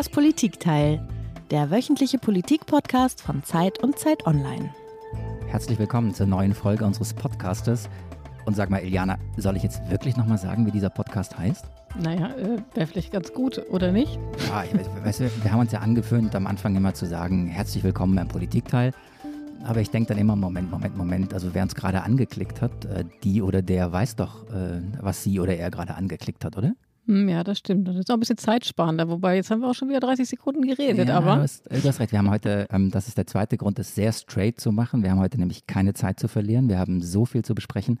Das Politikteil, der wöchentliche Politik-Podcast von Zeit und Zeit Online. Herzlich willkommen zur neuen Folge unseres Podcastes. Und sag mal, Iliana, soll ich jetzt wirklich nochmal sagen, wie dieser Podcast heißt? Naja, äh, wäre vielleicht ganz gut, oder nicht? Ja, weißt du, wir haben uns ja angewöhnt, am Anfang immer zu sagen, herzlich willkommen beim Politikteil. Aber ich denke dann immer, Moment, Moment, Moment, also wer uns gerade angeklickt hat, äh, die oder der weiß doch, äh, was sie oder er gerade angeklickt hat, oder? Hm, ja, das stimmt. Das ist auch ein bisschen zeitsparender. Wobei, jetzt haben wir auch schon wieder 30 Sekunden geredet. Ja, aber du hast, du hast recht. Wir haben heute, ähm, das ist der zweite Grund, das sehr straight zu machen. Wir haben heute nämlich keine Zeit zu verlieren. Wir haben so viel zu besprechen,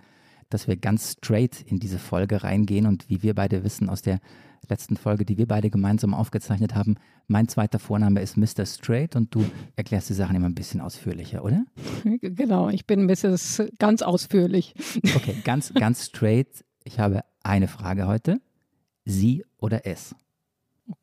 dass wir ganz straight in diese Folge reingehen. Und wie wir beide wissen aus der letzten Folge, die wir beide gemeinsam aufgezeichnet haben, mein zweiter Vorname ist Mr. Straight und du erklärst die Sachen immer ein bisschen ausführlicher, oder? Genau, ich bin Mrs. ganz ausführlich. Okay, ganz, ganz straight. Ich habe eine Frage heute sie oder es?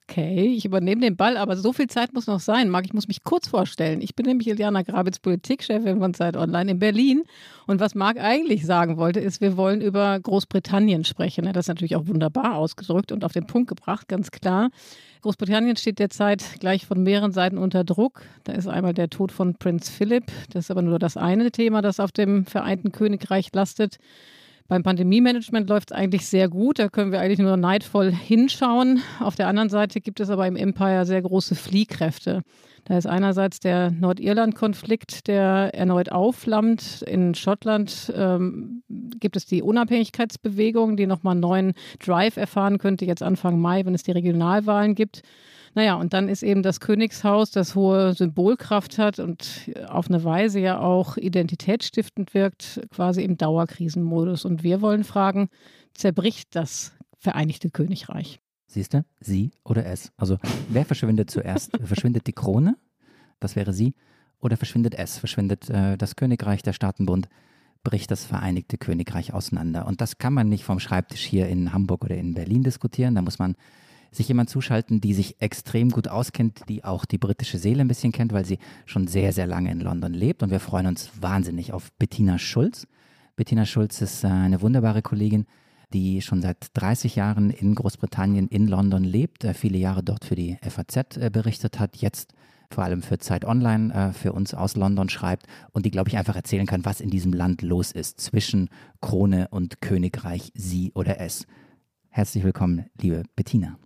Okay, ich übernehme den Ball, aber so viel Zeit muss noch sein. Marc, ich muss mich kurz vorstellen. Ich bin nämlich Iliana Grabitz, Politikchefin von Zeit Online in Berlin. Und was Marc eigentlich sagen wollte, ist, wir wollen über Großbritannien sprechen. Das ist natürlich auch wunderbar ausgedrückt und auf den Punkt gebracht, ganz klar. Großbritannien steht derzeit gleich von mehreren Seiten unter Druck. Da ist einmal der Tod von Prinz Philipp. Das ist aber nur das eine Thema, das auf dem Vereinten Königreich lastet. Beim Pandemie-Management läuft es eigentlich sehr gut. Da können wir eigentlich nur neidvoll hinschauen. Auf der anderen Seite gibt es aber im Empire sehr große Fliehkräfte. Da ist einerseits der Nordirland-Konflikt, der erneut aufflammt. In Schottland ähm, gibt es die Unabhängigkeitsbewegung, die nochmal einen neuen Drive erfahren könnte, jetzt Anfang Mai, wenn es die Regionalwahlen gibt. Naja, und dann ist eben das Königshaus, das hohe Symbolkraft hat und auf eine Weise ja auch identitätsstiftend wirkt, quasi im Dauerkrisenmodus. Und wir wollen fragen, zerbricht das Vereinigte Königreich? Siehst du, sie oder es? Also wer verschwindet zuerst? verschwindet die Krone? Das wäre sie. Oder verschwindet es? Verschwindet äh, das Königreich, der Staatenbund? bricht das Vereinigte Königreich auseinander. Und das kann man nicht vom Schreibtisch hier in Hamburg oder in Berlin diskutieren. Da muss man sich jemand zuschalten, die sich extrem gut auskennt, die auch die britische Seele ein bisschen kennt, weil sie schon sehr, sehr lange in London lebt. Und wir freuen uns wahnsinnig auf Bettina Schulz. Bettina Schulz ist äh, eine wunderbare Kollegin, die schon seit 30 Jahren in Großbritannien, in London lebt, äh, viele Jahre dort für die FAZ äh, berichtet hat, jetzt vor allem für Zeit Online für uns aus London schreibt und die, glaube ich, einfach erzählen kann, was in diesem Land los ist zwischen Krone und Königreich, sie oder es. Herzlich willkommen, liebe Bettina.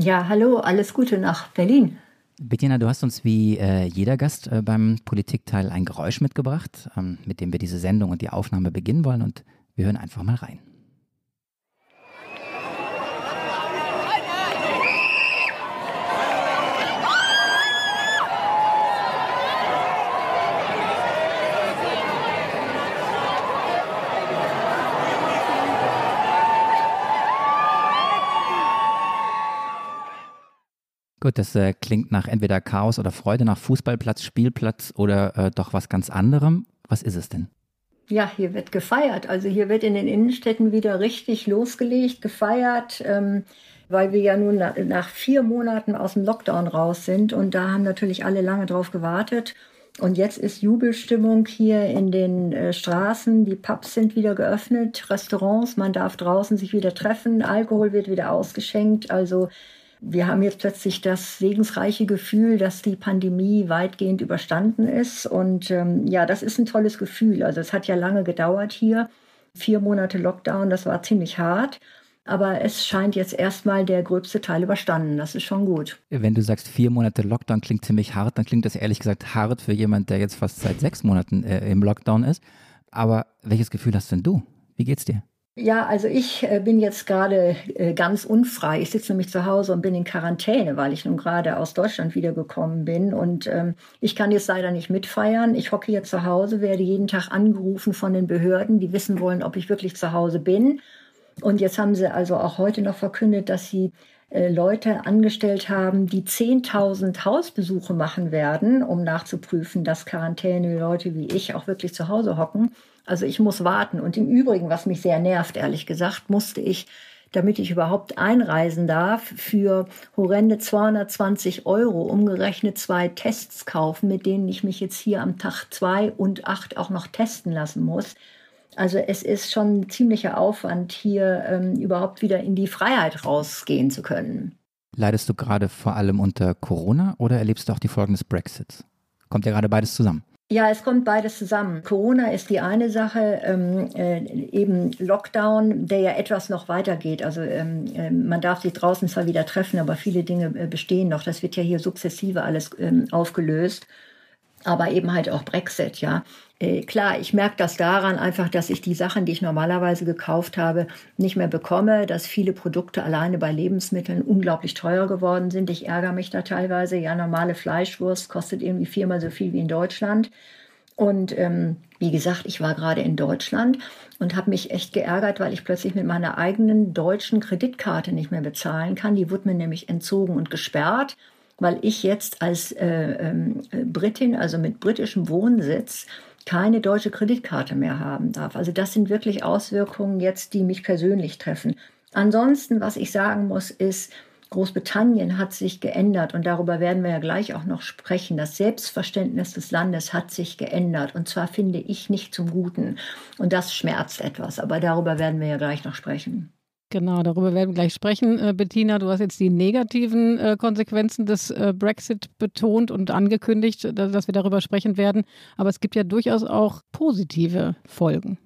Ja, hallo, alles Gute nach Berlin. Bettina, du hast uns wie äh, jeder Gast äh, beim Politikteil ein Geräusch mitgebracht, ähm, mit dem wir diese Sendung und die Aufnahme beginnen wollen und wir hören einfach mal rein. Gut, das äh, klingt nach entweder Chaos oder Freude, nach Fußballplatz, Spielplatz oder äh, doch was ganz anderem. Was ist es denn? Ja, hier wird gefeiert. Also hier wird in den Innenstädten wieder richtig losgelegt, gefeiert, ähm, weil wir ja nun nach, nach vier Monaten aus dem Lockdown raus sind und da haben natürlich alle lange drauf gewartet. Und jetzt ist Jubelstimmung hier in den äh, Straßen. Die Pubs sind wieder geöffnet, Restaurants, man darf draußen sich wieder treffen, Alkohol wird wieder ausgeschenkt. Also wir haben jetzt plötzlich das segensreiche Gefühl, dass die Pandemie weitgehend überstanden ist. Und ähm, ja, das ist ein tolles Gefühl. Also es hat ja lange gedauert hier. Vier Monate Lockdown, das war ziemlich hart. Aber es scheint jetzt erstmal der gröbste Teil überstanden. Das ist schon gut. Wenn du sagst, vier Monate Lockdown klingt ziemlich hart, dann klingt das ehrlich gesagt hart für jemand, der jetzt fast seit sechs Monaten äh, im Lockdown ist. Aber welches Gefühl hast denn du? Wie geht's dir? Ja, also ich äh, bin jetzt gerade äh, ganz unfrei. Ich sitze nämlich zu Hause und bin in Quarantäne, weil ich nun gerade aus Deutschland wiedergekommen bin. Und ähm, ich kann jetzt leider nicht mitfeiern. Ich hocke hier zu Hause, werde jeden Tag angerufen von den Behörden, die wissen wollen, ob ich wirklich zu Hause bin. Und jetzt haben sie also auch heute noch verkündet, dass sie äh, Leute angestellt haben, die 10.000 Hausbesuche machen werden, um nachzuprüfen, dass Quarantäne-Leute wie ich auch wirklich zu Hause hocken. Also ich muss warten. Und im Übrigen, was mich sehr nervt, ehrlich gesagt, musste ich, damit ich überhaupt einreisen darf, für horrende 220 Euro umgerechnet zwei Tests kaufen, mit denen ich mich jetzt hier am Tag zwei und acht auch noch testen lassen muss. Also es ist schon ein ziemlicher Aufwand, hier ähm, überhaupt wieder in die Freiheit rausgehen zu können. Leidest du gerade vor allem unter Corona oder erlebst du auch die Folgen des Brexits? Kommt ja gerade beides zusammen. Ja, es kommt beides zusammen. Corona ist die eine Sache, ähm, äh, eben Lockdown, der ja etwas noch weitergeht. Also ähm, äh, man darf sich draußen zwar wieder treffen, aber viele Dinge äh, bestehen noch. Das wird ja hier sukzessive alles ähm, aufgelöst. Aber eben halt auch Brexit, ja. Äh, klar, ich merke das daran einfach, dass ich die Sachen, die ich normalerweise gekauft habe, nicht mehr bekomme, dass viele Produkte alleine bei Lebensmitteln unglaublich teuer geworden sind. Ich ärgere mich da teilweise. Ja, normale Fleischwurst kostet irgendwie viermal so viel wie in Deutschland. Und ähm, wie gesagt, ich war gerade in Deutschland und habe mich echt geärgert, weil ich plötzlich mit meiner eigenen deutschen Kreditkarte nicht mehr bezahlen kann. Die wurde mir nämlich entzogen und gesperrt, weil ich jetzt als äh, ähm, Britin, also mit britischem Wohnsitz, keine deutsche Kreditkarte mehr haben darf. Also das sind wirklich Auswirkungen jetzt, die mich persönlich treffen. Ansonsten, was ich sagen muss, ist, Großbritannien hat sich geändert und darüber werden wir ja gleich auch noch sprechen. Das Selbstverständnis des Landes hat sich geändert und zwar finde ich nicht zum Guten. Und das schmerzt etwas, aber darüber werden wir ja gleich noch sprechen. Genau, darüber werden wir gleich sprechen. Äh, Bettina, du hast jetzt die negativen äh, Konsequenzen des äh, Brexit betont und angekündigt, dass wir darüber sprechen werden. Aber es gibt ja durchaus auch positive Folgen.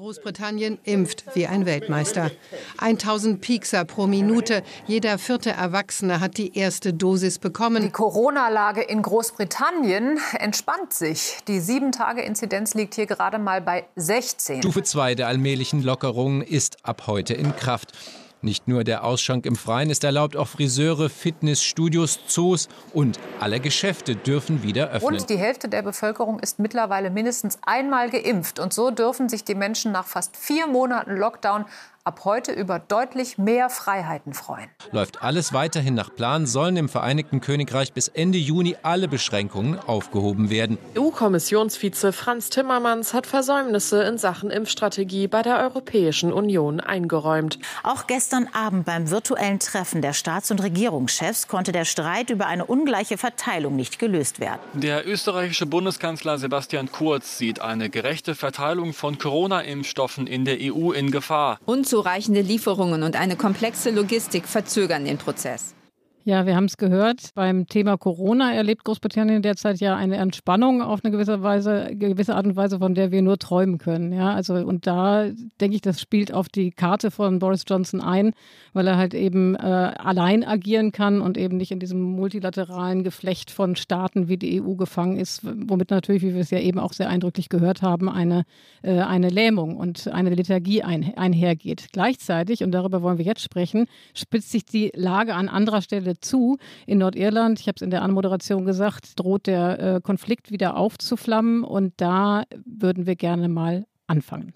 Großbritannien impft wie ein Weltmeister. 1000 Piekser pro Minute. Jeder vierte Erwachsene hat die erste Dosis bekommen. Die Corona-Lage in Großbritannien entspannt sich. Die 7-Tage-Inzidenz liegt hier gerade mal bei 16. Stufe 2 der allmählichen Lockerungen ist ab heute in Kraft. Nicht nur der Ausschank im Freien ist erlaubt, auch Friseure, Fitnessstudios, Zoos und alle Geschäfte dürfen wieder öffnen. Und die Hälfte der Bevölkerung ist mittlerweile mindestens einmal geimpft. Und so dürfen sich die Menschen nach fast vier Monaten Lockdown ab heute über deutlich mehr Freiheiten freuen. Läuft alles weiterhin nach Plan, sollen im Vereinigten Königreich bis Ende Juni alle Beschränkungen aufgehoben werden. EU-Kommissionsvize Franz Timmermans hat Versäumnisse in Sachen Impfstrategie bei der Europäischen Union eingeräumt. Auch gestern Abend beim virtuellen Treffen der Staats- und Regierungschefs konnte der Streit über eine ungleiche Verteilung nicht gelöst werden. Der österreichische Bundeskanzler Sebastian Kurz sieht eine gerechte Verteilung von Corona-Impfstoffen in der EU in Gefahr. Und Unzureichende Lieferungen und eine komplexe Logistik verzögern den Prozess. Ja, wir haben es gehört. Beim Thema Corona erlebt Großbritannien derzeit ja eine Entspannung auf eine gewisse Weise, gewisse Art und Weise, von der wir nur träumen können. Ja, also und da denke ich, das spielt auf die Karte von Boris Johnson ein, weil er halt eben äh, allein agieren kann und eben nicht in diesem multilateralen Geflecht von Staaten wie die EU gefangen ist, womit natürlich, wie wir es ja eben auch sehr eindrücklich gehört haben, eine, äh, eine Lähmung und eine Lethargie ein, einhergeht. Gleichzeitig, und darüber wollen wir jetzt sprechen, spitzt sich die Lage an anderer Stelle Stelle zu. In Nordirland, ich habe es in der Anmoderation gesagt, droht der äh, Konflikt wieder aufzuflammen und da würden wir gerne mal anfangen.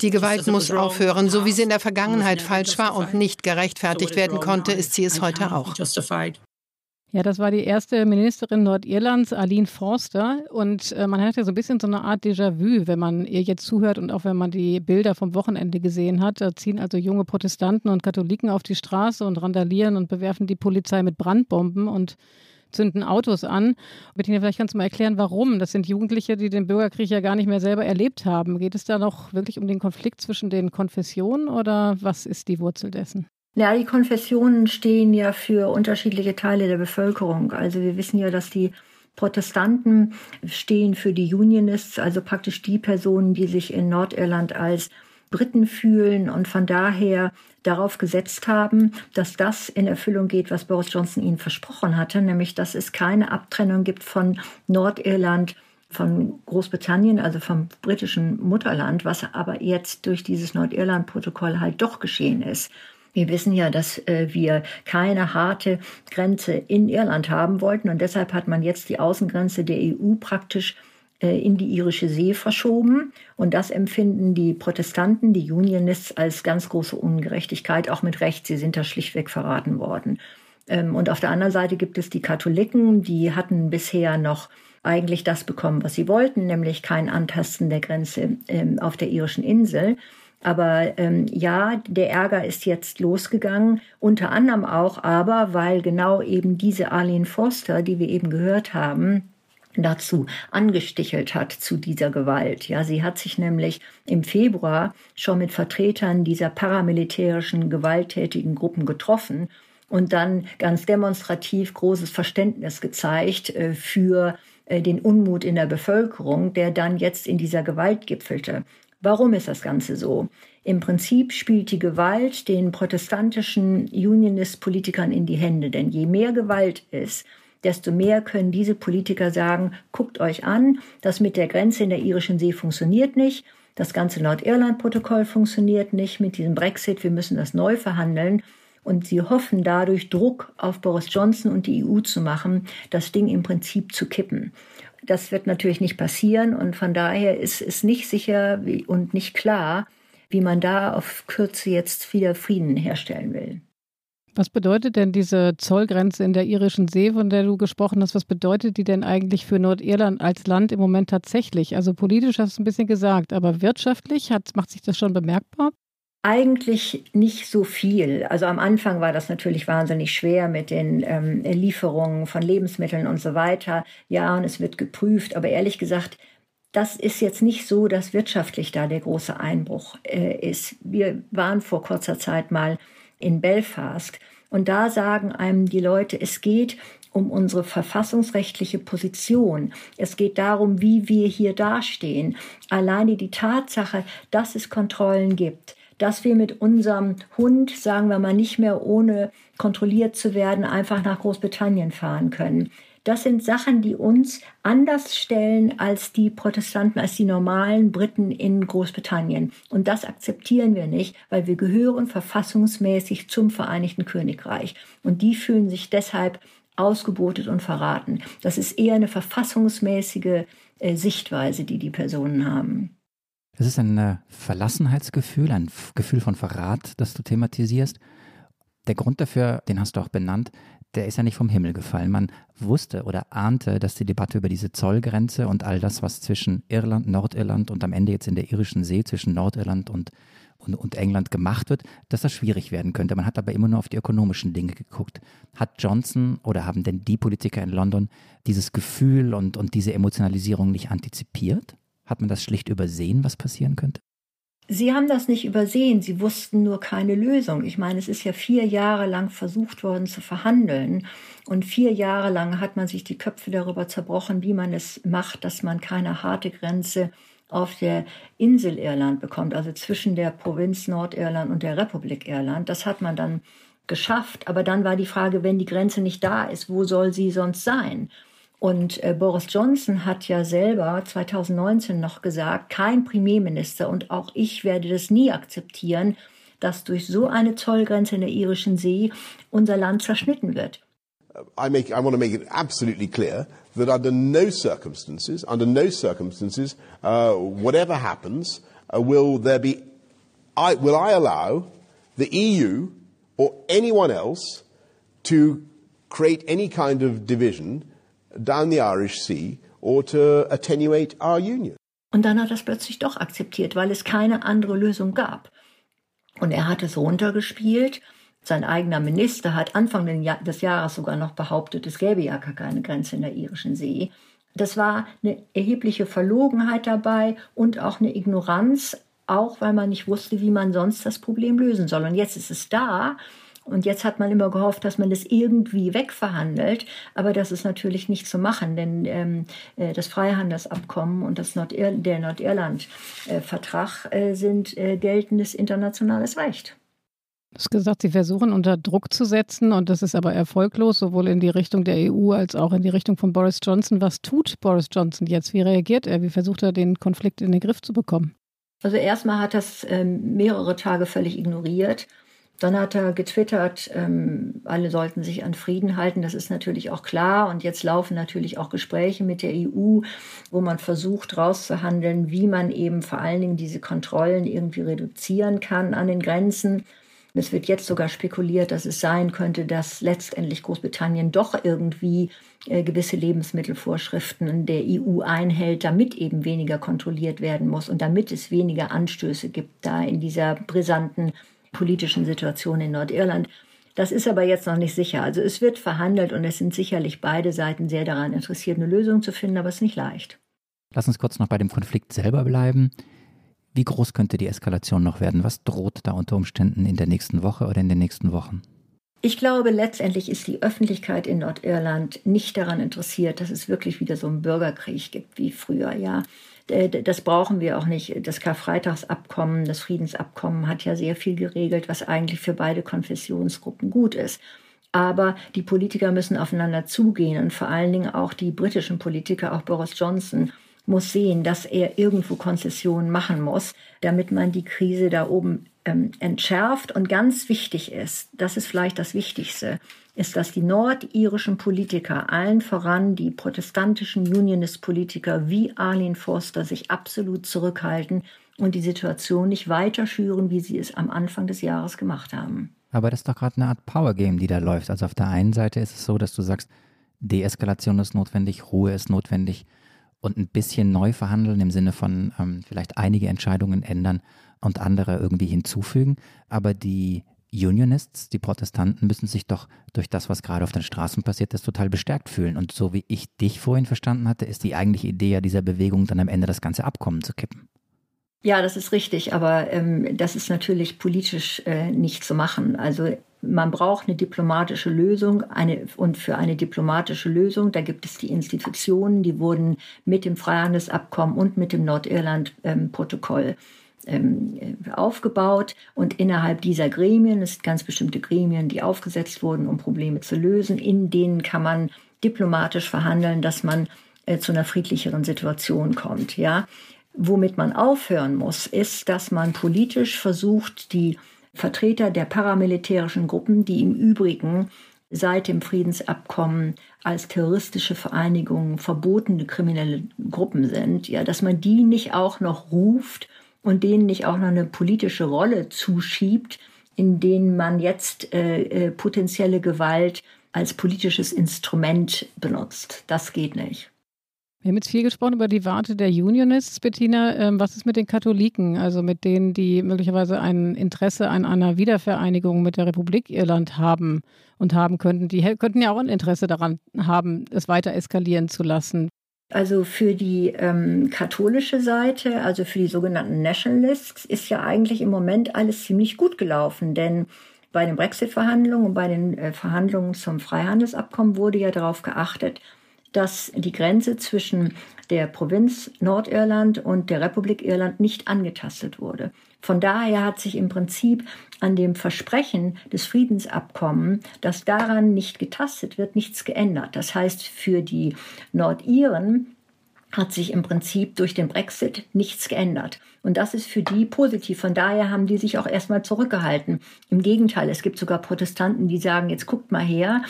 Die Gewalt muss aufhören. So wie sie in der Vergangenheit falsch war und nicht gerechtfertigt werden konnte, ist sie es heute auch. Ja, das war die erste Ministerin Nordirlands, Aline Forster. Und äh, man hat ja so ein bisschen so eine Art Déjà-vu, wenn man ihr jetzt zuhört und auch wenn man die Bilder vom Wochenende gesehen hat. Da ziehen also junge Protestanten und Katholiken auf die Straße und randalieren und bewerfen die Polizei mit Brandbomben und zünden Autos an. Bettina, vielleicht kannst du mal erklären, warum. Das sind Jugendliche, die den Bürgerkrieg ja gar nicht mehr selber erlebt haben. Geht es da noch wirklich um den Konflikt zwischen den Konfessionen oder was ist die Wurzel dessen? Ja, die Konfessionen stehen ja für unterschiedliche Teile der Bevölkerung. Also wir wissen ja, dass die Protestanten stehen für die Unionists, also praktisch die Personen, die sich in Nordirland als Briten fühlen und von daher darauf gesetzt haben, dass das in Erfüllung geht, was Boris Johnson ihnen versprochen hatte, nämlich dass es keine Abtrennung gibt von Nordirland von Großbritannien, also vom britischen Mutterland, was aber jetzt durch dieses Nordirland-Protokoll halt doch geschehen ist. Wir wissen ja, dass äh, wir keine harte Grenze in Irland haben wollten und deshalb hat man jetzt die Außengrenze der EU praktisch äh, in die irische See verschoben. Und das empfinden die Protestanten, die Unionists, als ganz große Ungerechtigkeit, auch mit Recht. Sie sind da schlichtweg verraten worden. Ähm, und auf der anderen Seite gibt es die Katholiken, die hatten bisher noch eigentlich das bekommen, was sie wollten, nämlich kein Antasten der Grenze ähm, auf der irischen Insel. Aber ähm, ja, der Ärger ist jetzt losgegangen, unter anderem auch aber, weil genau eben diese Arlene Foster, die wir eben gehört haben, dazu angestichelt hat zu dieser Gewalt. Ja, sie hat sich nämlich im Februar schon mit Vertretern dieser paramilitärischen gewalttätigen Gruppen getroffen und dann ganz demonstrativ großes Verständnis gezeigt äh, für äh, den Unmut in der Bevölkerung, der dann jetzt in dieser Gewalt gipfelte. Warum ist das Ganze so? Im Prinzip spielt die Gewalt den protestantischen Unionist-Politikern in die Hände, denn je mehr Gewalt ist, desto mehr können diese Politiker sagen, guckt euch an, das mit der Grenze in der irischen See funktioniert nicht, das ganze Nordirland-Protokoll funktioniert nicht mit diesem Brexit, wir müssen das neu verhandeln. Und sie hoffen dadurch Druck auf Boris Johnson und die EU zu machen, das Ding im Prinzip zu kippen. Das wird natürlich nicht passieren und von daher ist es nicht sicher und nicht klar, wie man da auf Kürze jetzt wieder Frieden herstellen will. Was bedeutet denn diese Zollgrenze in der irischen See, von der du gesprochen hast? Was bedeutet die denn eigentlich für Nordirland als Land im Moment tatsächlich? Also politisch hast du ein bisschen gesagt, aber wirtschaftlich hat, macht sich das schon bemerkbar? Eigentlich nicht so viel. Also am Anfang war das natürlich wahnsinnig schwer mit den ähm, Lieferungen von Lebensmitteln und so weiter. Ja, und es wird geprüft. Aber ehrlich gesagt, das ist jetzt nicht so, dass wirtschaftlich da der große Einbruch äh, ist. Wir waren vor kurzer Zeit mal in Belfast. Und da sagen einem die Leute, es geht um unsere verfassungsrechtliche Position. Es geht darum, wie wir hier dastehen. Alleine die Tatsache, dass es Kontrollen gibt, dass wir mit unserem Hund, sagen wir mal, nicht mehr ohne kontrolliert zu werden, einfach nach Großbritannien fahren können. Das sind Sachen, die uns anders stellen als die Protestanten, als die normalen Briten in Großbritannien. Und das akzeptieren wir nicht, weil wir gehören verfassungsmäßig zum Vereinigten Königreich. Und die fühlen sich deshalb ausgebotet und verraten. Das ist eher eine verfassungsmäßige äh, Sichtweise, die die Personen haben. Es ist ein äh, Verlassenheitsgefühl, ein Gefühl von Verrat, das du thematisierst. Der Grund dafür, den hast du auch benannt, der ist ja nicht vom Himmel gefallen. Man wusste oder ahnte, dass die Debatte über diese Zollgrenze und all das, was zwischen Irland, Nordirland und am Ende jetzt in der irischen See zwischen Nordirland und, und, und England gemacht wird, dass das schwierig werden könnte. Man hat aber immer nur auf die ökonomischen Dinge geguckt. Hat Johnson oder haben denn die Politiker in London dieses Gefühl und, und diese Emotionalisierung nicht antizipiert? Hat man das schlicht übersehen, was passieren könnte? Sie haben das nicht übersehen, sie wussten nur keine Lösung. Ich meine, es ist ja vier Jahre lang versucht worden zu verhandeln und vier Jahre lang hat man sich die Köpfe darüber zerbrochen, wie man es macht, dass man keine harte Grenze auf der Insel Irland bekommt, also zwischen der Provinz Nordirland und der Republik Irland. Das hat man dann geschafft, aber dann war die Frage, wenn die Grenze nicht da ist, wo soll sie sonst sein? Und äh, Boris Johnson hat ja selber 2019 noch gesagt, kein Premierminister und auch ich werde das nie akzeptieren, dass durch so eine Zollgrenze in der irischen See unser Land zerschnitten wird. I, make, I want to make it absolutely clear that under no circumstances, under no circumstances, uh, whatever happens, uh, will there be, I, will I allow the EU or anyone else to create any kind of division down the Irish Sea or to attenuate our union. Und dann hat er es plötzlich doch akzeptiert, weil es keine andere Lösung gab. Und er hat es runtergespielt. Sein eigener Minister hat Anfang des Jahres sogar noch behauptet, es gäbe ja gar keine Grenze in der irischen See. Das war eine erhebliche Verlogenheit dabei und auch eine Ignoranz, auch weil man nicht wusste, wie man sonst das Problem lösen soll. Und jetzt ist es da und jetzt hat man immer gehofft, dass man das irgendwie wegverhandelt, aber das ist natürlich nicht zu machen, denn ähm, äh, das Freihandelsabkommen und das Nordir der Nordirland-Vertrag äh, sind äh, geltendes internationales Recht. Du hast gesagt, Sie versuchen unter Druck zu setzen und das ist aber erfolglos, sowohl in die Richtung der EU als auch in die Richtung von Boris Johnson. Was tut Boris Johnson jetzt? Wie reagiert er? Wie versucht er, den Konflikt in den Griff zu bekommen? Also erstmal hat das ähm, mehrere Tage völlig ignoriert dann hat er getwittert, ähm, alle sollten sich an Frieden halten. Das ist natürlich auch klar. Und jetzt laufen natürlich auch Gespräche mit der EU, wo man versucht rauszuhandeln, wie man eben vor allen Dingen diese Kontrollen irgendwie reduzieren kann an den Grenzen. Es wird jetzt sogar spekuliert, dass es sein könnte, dass letztendlich Großbritannien doch irgendwie äh, gewisse Lebensmittelvorschriften der EU einhält, damit eben weniger kontrolliert werden muss und damit es weniger Anstöße gibt da in dieser brisanten politischen Situation in Nordirland. Das ist aber jetzt noch nicht sicher. Also es wird verhandelt und es sind sicherlich beide Seiten sehr daran interessiert, eine Lösung zu finden, aber es ist nicht leicht. Lass uns kurz noch bei dem Konflikt selber bleiben. Wie groß könnte die Eskalation noch werden? Was droht da unter Umständen in der nächsten Woche oder in den nächsten Wochen? Ich glaube, letztendlich ist die Öffentlichkeit in Nordirland nicht daran interessiert, dass es wirklich wieder so einen Bürgerkrieg gibt wie früher, ja. Äh, das brauchen wir auch nicht. Das Karfreitagsabkommen, das Friedensabkommen hat ja sehr viel geregelt, was eigentlich für beide Konfessionsgruppen gut ist. Aber die Politiker müssen aufeinander zugehen und vor allen Dingen auch die britischen Politiker, auch Boris Johnson, muss sehen, dass er irgendwo Konzessionen machen muss, damit man die Krise da oben ähm, entschärft. Und ganz wichtig ist, das ist vielleicht das Wichtigste, ist, dass die nordirischen Politiker, allen voran die protestantischen Unionist-Politiker wie Arlene Forster, sich absolut zurückhalten und die Situation nicht weiter schüren, wie sie es am Anfang des Jahres gemacht haben. Aber das ist doch gerade eine Art Power Game, die da läuft. Also auf der einen Seite ist es so, dass du sagst, Deeskalation ist notwendig, Ruhe ist notwendig und ein bisschen neu verhandeln im Sinne von ähm, vielleicht einige Entscheidungen ändern und andere irgendwie hinzufügen. Aber die Unionists, die Protestanten, müssen sich doch durch das, was gerade auf den Straßen passiert ist, total bestärkt fühlen. Und so wie ich dich vorhin verstanden hatte, ist die eigentliche Idee dieser Bewegung, dann am Ende das ganze Abkommen zu kippen. Ja, das ist richtig, aber ähm, das ist natürlich politisch äh, nicht zu machen. Also man braucht eine diplomatische Lösung eine, und für eine diplomatische Lösung, da gibt es die Institutionen, die wurden mit dem Freihandelsabkommen und mit dem Nordirland-Protokoll ähm, ähm, aufgebaut und innerhalb dieser Gremien, es sind ganz bestimmte Gremien, die aufgesetzt wurden, um Probleme zu lösen, in denen kann man diplomatisch verhandeln, dass man äh, zu einer friedlicheren Situation kommt. Ja, womit man aufhören muss, ist, dass man politisch versucht, die Vertreter der paramilitärischen Gruppen, die im Übrigen seit dem Friedensabkommen als terroristische Vereinigungen verbotene kriminelle Gruppen sind, ja, dass man die nicht auch noch ruft und denen nicht auch noch eine politische Rolle zuschiebt, in denen man jetzt äh, äh, potenzielle Gewalt als politisches Instrument benutzt. Das geht nicht. Wir haben jetzt viel gesprochen über die Warte der Unionists, Bettina. Ähm, was ist mit den Katholiken, also mit denen, die möglicherweise ein Interesse an einer Wiedervereinigung mit der Republik Irland haben und haben könnten? Die könnten ja auch ein Interesse daran haben, es weiter eskalieren zu lassen. Also für die ähm, katholische Seite, also für die sogenannten Nationalists, ist ja eigentlich im Moment alles ziemlich gut gelaufen, denn bei den Brexit-Verhandlungen und bei den äh, Verhandlungen zum Freihandelsabkommen wurde ja darauf geachtet, dass die Grenze zwischen der Provinz Nordirland und der Republik Irland nicht angetastet wurde. Von daher hat sich im Prinzip an dem Versprechen des Friedensabkommens, dass daran nicht getastet wird, nichts geändert. Das heißt, für die Nordiren hat sich im Prinzip durch den Brexit nichts geändert. Und das ist für die positiv. Von daher haben die sich auch erstmal zurückgehalten. Im Gegenteil, es gibt sogar Protestanten, die sagen, jetzt guckt mal her,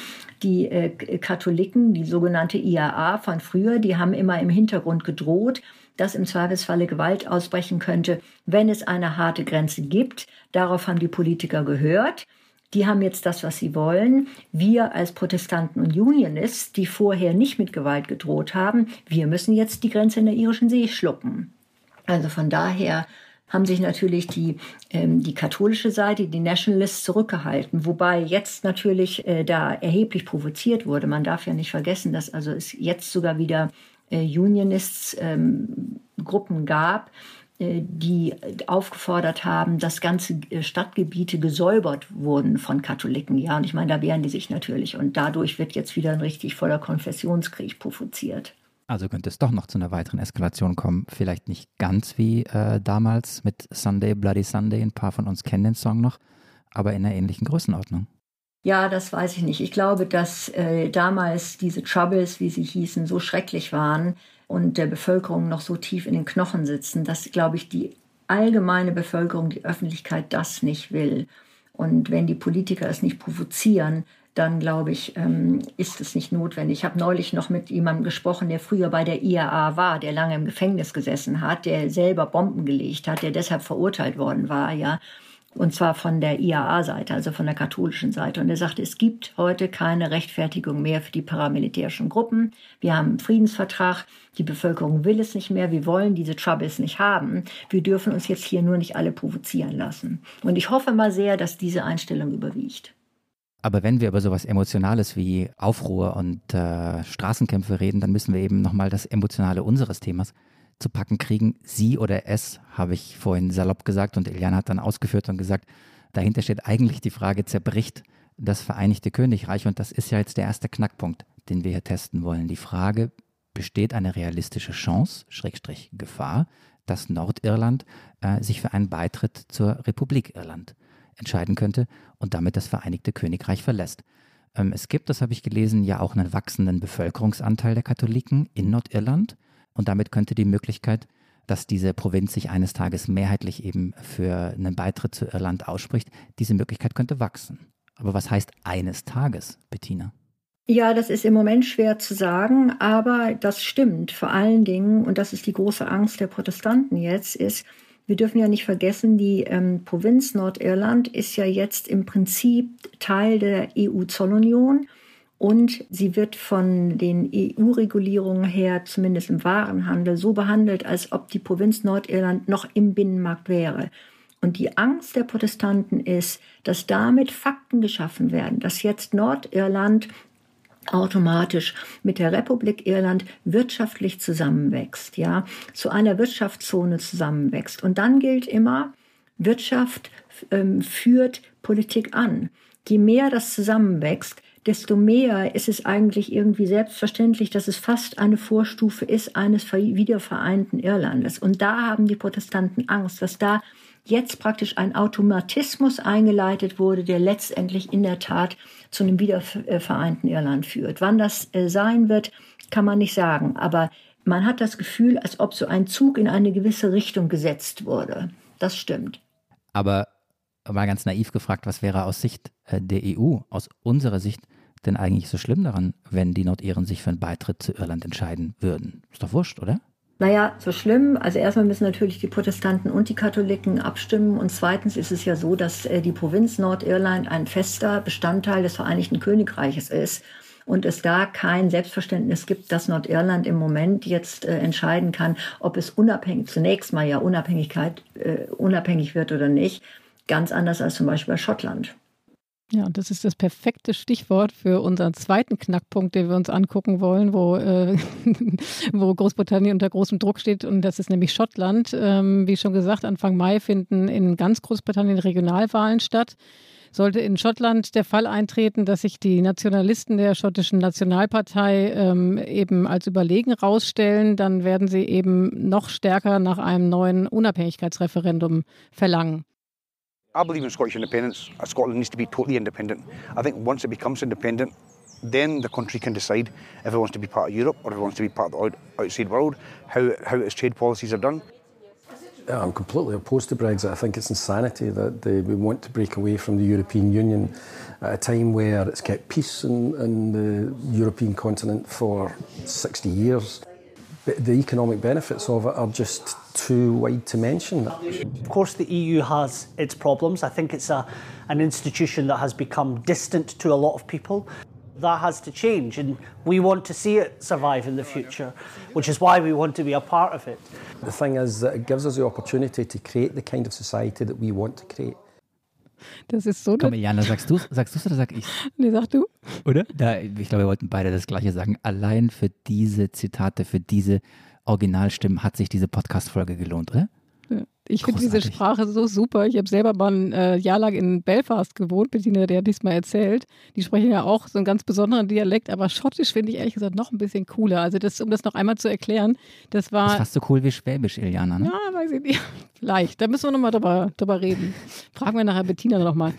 die äh, Katholiken, die sogenannte IAA von früher, die haben immer im Hintergrund gedroht, dass im Zweifelsfalle Gewalt ausbrechen könnte, wenn es eine harte Grenze gibt. Darauf haben die Politiker gehört. Die haben jetzt das, was sie wollen. Wir als Protestanten und Unionists, die vorher nicht mit Gewalt gedroht haben, wir müssen jetzt die Grenze in der irischen See schlucken. Also von daher haben sich natürlich die, ähm, die katholische Seite, die Nationalists zurückgehalten, wobei jetzt natürlich äh, da erheblich provoziert wurde. Man darf ja nicht vergessen, dass also es jetzt sogar wieder äh, Unionists ähm, Gruppen gab, die aufgefordert haben, dass ganze äh, Stadtgebiete gesäubert wurden von Katholiken. Ja, und ich meine, da wehren die sich natürlich. Und dadurch wird jetzt wieder ein richtig voller Konfessionskrieg provoziert. Also könnte es doch noch zu einer weiteren Eskalation kommen. Vielleicht nicht ganz wie äh, damals mit Sunday, Bloody Sunday. Ein paar von uns kennen den Song noch, aber in einer ähnlichen Größenordnung. Ja, das weiß ich nicht. Ich glaube, dass äh, damals diese Troubles, wie sie hießen, so schrecklich waren und der Bevölkerung noch so tief in den Knochen sitzen, dass, glaube ich, die allgemeine Bevölkerung, die Öffentlichkeit das nicht will. Und wenn die Politiker es nicht provozieren, dann glaube ich, ähm, ist es nicht notwendig. Ich habe neulich noch mit jemandem gesprochen, der früher bei der IAA war, der lange im Gefängnis gesessen hat, der selber Bomben gelegt hat, der deshalb verurteilt worden war, ja. Und zwar von der IAA-Seite, also von der katholischen Seite. Und er sagte, es gibt heute keine Rechtfertigung mehr für die paramilitärischen Gruppen. Wir haben einen Friedensvertrag. Die Bevölkerung will es nicht mehr. Wir wollen diese Troubles nicht haben. Wir dürfen uns jetzt hier nur nicht alle provozieren lassen. Und ich hoffe mal sehr, dass diese Einstellung überwiegt. Aber wenn wir über sowas Emotionales wie Aufruhr und äh, Straßenkämpfe reden, dann müssen wir eben nochmal das Emotionale unseres Themas zu packen kriegen. Sie oder es, habe ich vorhin salopp gesagt und Eliana hat dann ausgeführt und gesagt, dahinter steht eigentlich die Frage, zerbricht das Vereinigte Königreich? Und das ist ja jetzt der erste Knackpunkt, den wir hier testen wollen. Die Frage, besteht eine realistische Chance, Schrägstrich Gefahr, dass Nordirland äh, sich für einen Beitritt zur Republik Irland entscheiden könnte und damit das Vereinigte Königreich verlässt. Ähm, es gibt, das habe ich gelesen, ja auch einen wachsenden Bevölkerungsanteil der Katholiken in Nordirland und damit könnte die Möglichkeit, dass diese Provinz sich eines Tages mehrheitlich eben für einen Beitritt zu Irland ausspricht, diese Möglichkeit könnte wachsen. Aber was heißt eines Tages, Bettina? Ja, das ist im Moment schwer zu sagen, aber das stimmt. Vor allen Dingen, und das ist die große Angst der Protestanten jetzt, ist, wir dürfen ja nicht vergessen, die ähm, Provinz Nordirland ist ja jetzt im Prinzip Teil der EU-Zollunion und sie wird von den EU-Regulierungen her, zumindest im Warenhandel, so behandelt, als ob die Provinz Nordirland noch im Binnenmarkt wäre. Und die Angst der Protestanten ist, dass damit Fakten geschaffen werden, dass jetzt Nordirland automatisch mit der Republik Irland wirtschaftlich zusammenwächst, ja, zu einer Wirtschaftszone zusammenwächst. Und dann gilt immer, Wirtschaft ähm, führt Politik an. Je mehr das zusammenwächst, desto mehr ist es eigentlich irgendwie selbstverständlich, dass es fast eine Vorstufe ist eines wiedervereinten Irlandes. Und da haben die Protestanten Angst, dass da jetzt praktisch ein Automatismus eingeleitet wurde, der letztendlich in der Tat zu einem wiedervereinten Irland führt. Wann das äh, sein wird, kann man nicht sagen. Aber man hat das Gefühl, als ob so ein Zug in eine gewisse Richtung gesetzt wurde. Das stimmt. Aber mal ganz naiv gefragt, was wäre aus Sicht äh, der EU, aus unserer Sicht, denn eigentlich so schlimm daran, wenn die Nordiren sich für einen Beitritt zu Irland entscheiden würden? Ist doch wurscht, oder? Naja, so schlimm. Also erstmal müssen natürlich die Protestanten und die Katholiken abstimmen. Und zweitens ist es ja so, dass äh, die Provinz Nordirland ein fester Bestandteil des Vereinigten Königreiches ist und es da kein Selbstverständnis gibt, dass Nordirland im Moment jetzt äh, entscheiden kann, ob es unabhängig, zunächst mal ja Unabhängigkeit, äh, unabhängig wird oder nicht. Ganz anders als zum Beispiel bei Schottland. Ja, das ist das perfekte Stichwort für unseren zweiten Knackpunkt, den wir uns angucken wollen, wo, äh, wo Großbritannien unter großem Druck steht. Und das ist nämlich Schottland. Ähm, wie schon gesagt, Anfang Mai finden in ganz Großbritannien Regionalwahlen statt. Sollte in Schottland der Fall eintreten, dass sich die Nationalisten der schottischen Nationalpartei ähm, eben als überlegen rausstellen, dann werden sie eben noch stärker nach einem neuen Unabhängigkeitsreferendum verlangen. I believe in Scottish independence. Uh, Scotland needs to be totally independent. I think once it becomes independent, then the country can decide if it wants to be part of Europe or if it wants to be part of the outside world, how, how its trade policies are done. I'm completely opposed to Brexit. I think it's insanity that they, we want to break away from the European Union at a time where it's kept peace in, in the European continent for 60 years. The economic benefits of it are just too wide to mention. Of course, the EU has its problems. I think it's a, an institution that has become distant to a lot of people. That has to change, and we want to see it survive in the future, which is why we want to be a part of it. The thing is that it gives us the opportunity to create the kind of society that we want to create. Das ist so. Komm, Iliana, sagst du sagst du's oder sag ich? Nee, sag du. Oder? Da, ich glaube, wir wollten beide das Gleiche sagen. Allein für diese Zitate, für diese Originalstimmen hat sich diese Podcast-Folge gelohnt, oder? Ich finde diese Sprache so super. Ich habe selber mal ein äh, Jahr lang in Belfast gewohnt, Bettina, der hat diesmal erzählt. Die sprechen ja auch so einen ganz besonderen Dialekt, aber Schottisch finde ich ehrlich gesagt noch ein bisschen cooler. Also das, um das noch einmal zu erklären, das war... Das ist fast so cool wie Schwäbisch, Iliana, ne? Ja, weiß ich nicht. Vielleicht. Da müssen wir nochmal drüber, drüber reden. Fragen wir nachher Bettina nochmal.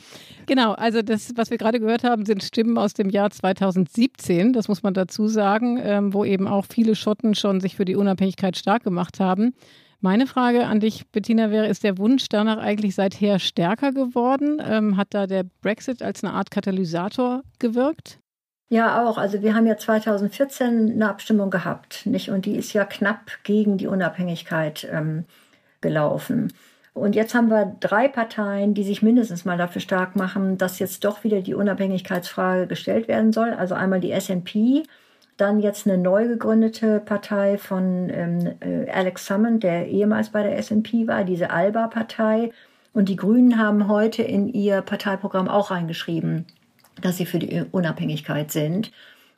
Genau, also das, was wir gerade gehört haben, sind Stimmen aus dem Jahr 2017, das muss man dazu sagen, ähm, wo eben auch viele Schotten schon sich für die Unabhängigkeit stark gemacht haben. Meine Frage an dich, Bettina, wäre, ist der Wunsch danach eigentlich seither stärker geworden? Ähm, hat da der Brexit als eine Art Katalysator gewirkt? Ja, auch. Also wir haben ja 2014 eine Abstimmung gehabt, nicht? Und die ist ja knapp gegen die Unabhängigkeit ähm, gelaufen. Und jetzt haben wir drei Parteien, die sich mindestens mal dafür stark machen, dass jetzt doch wieder die Unabhängigkeitsfrage gestellt werden soll. Also einmal die SNP, dann jetzt eine neu gegründete Partei von ähm, äh, Alex Salmond, der ehemals bei der SNP war, diese ALBA-Partei. Und die Grünen haben heute in ihr Parteiprogramm auch reingeschrieben, dass sie für die Unabhängigkeit sind.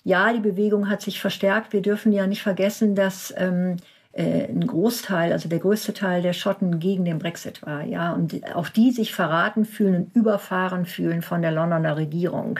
Ja, die Bewegung hat sich verstärkt. Wir dürfen ja nicht vergessen, dass ähm, äh, ein Großteil, also der größte Teil der Schotten gegen den Brexit war, ja, und auch die sich verraten fühlen und überfahren fühlen von der Londoner Regierung.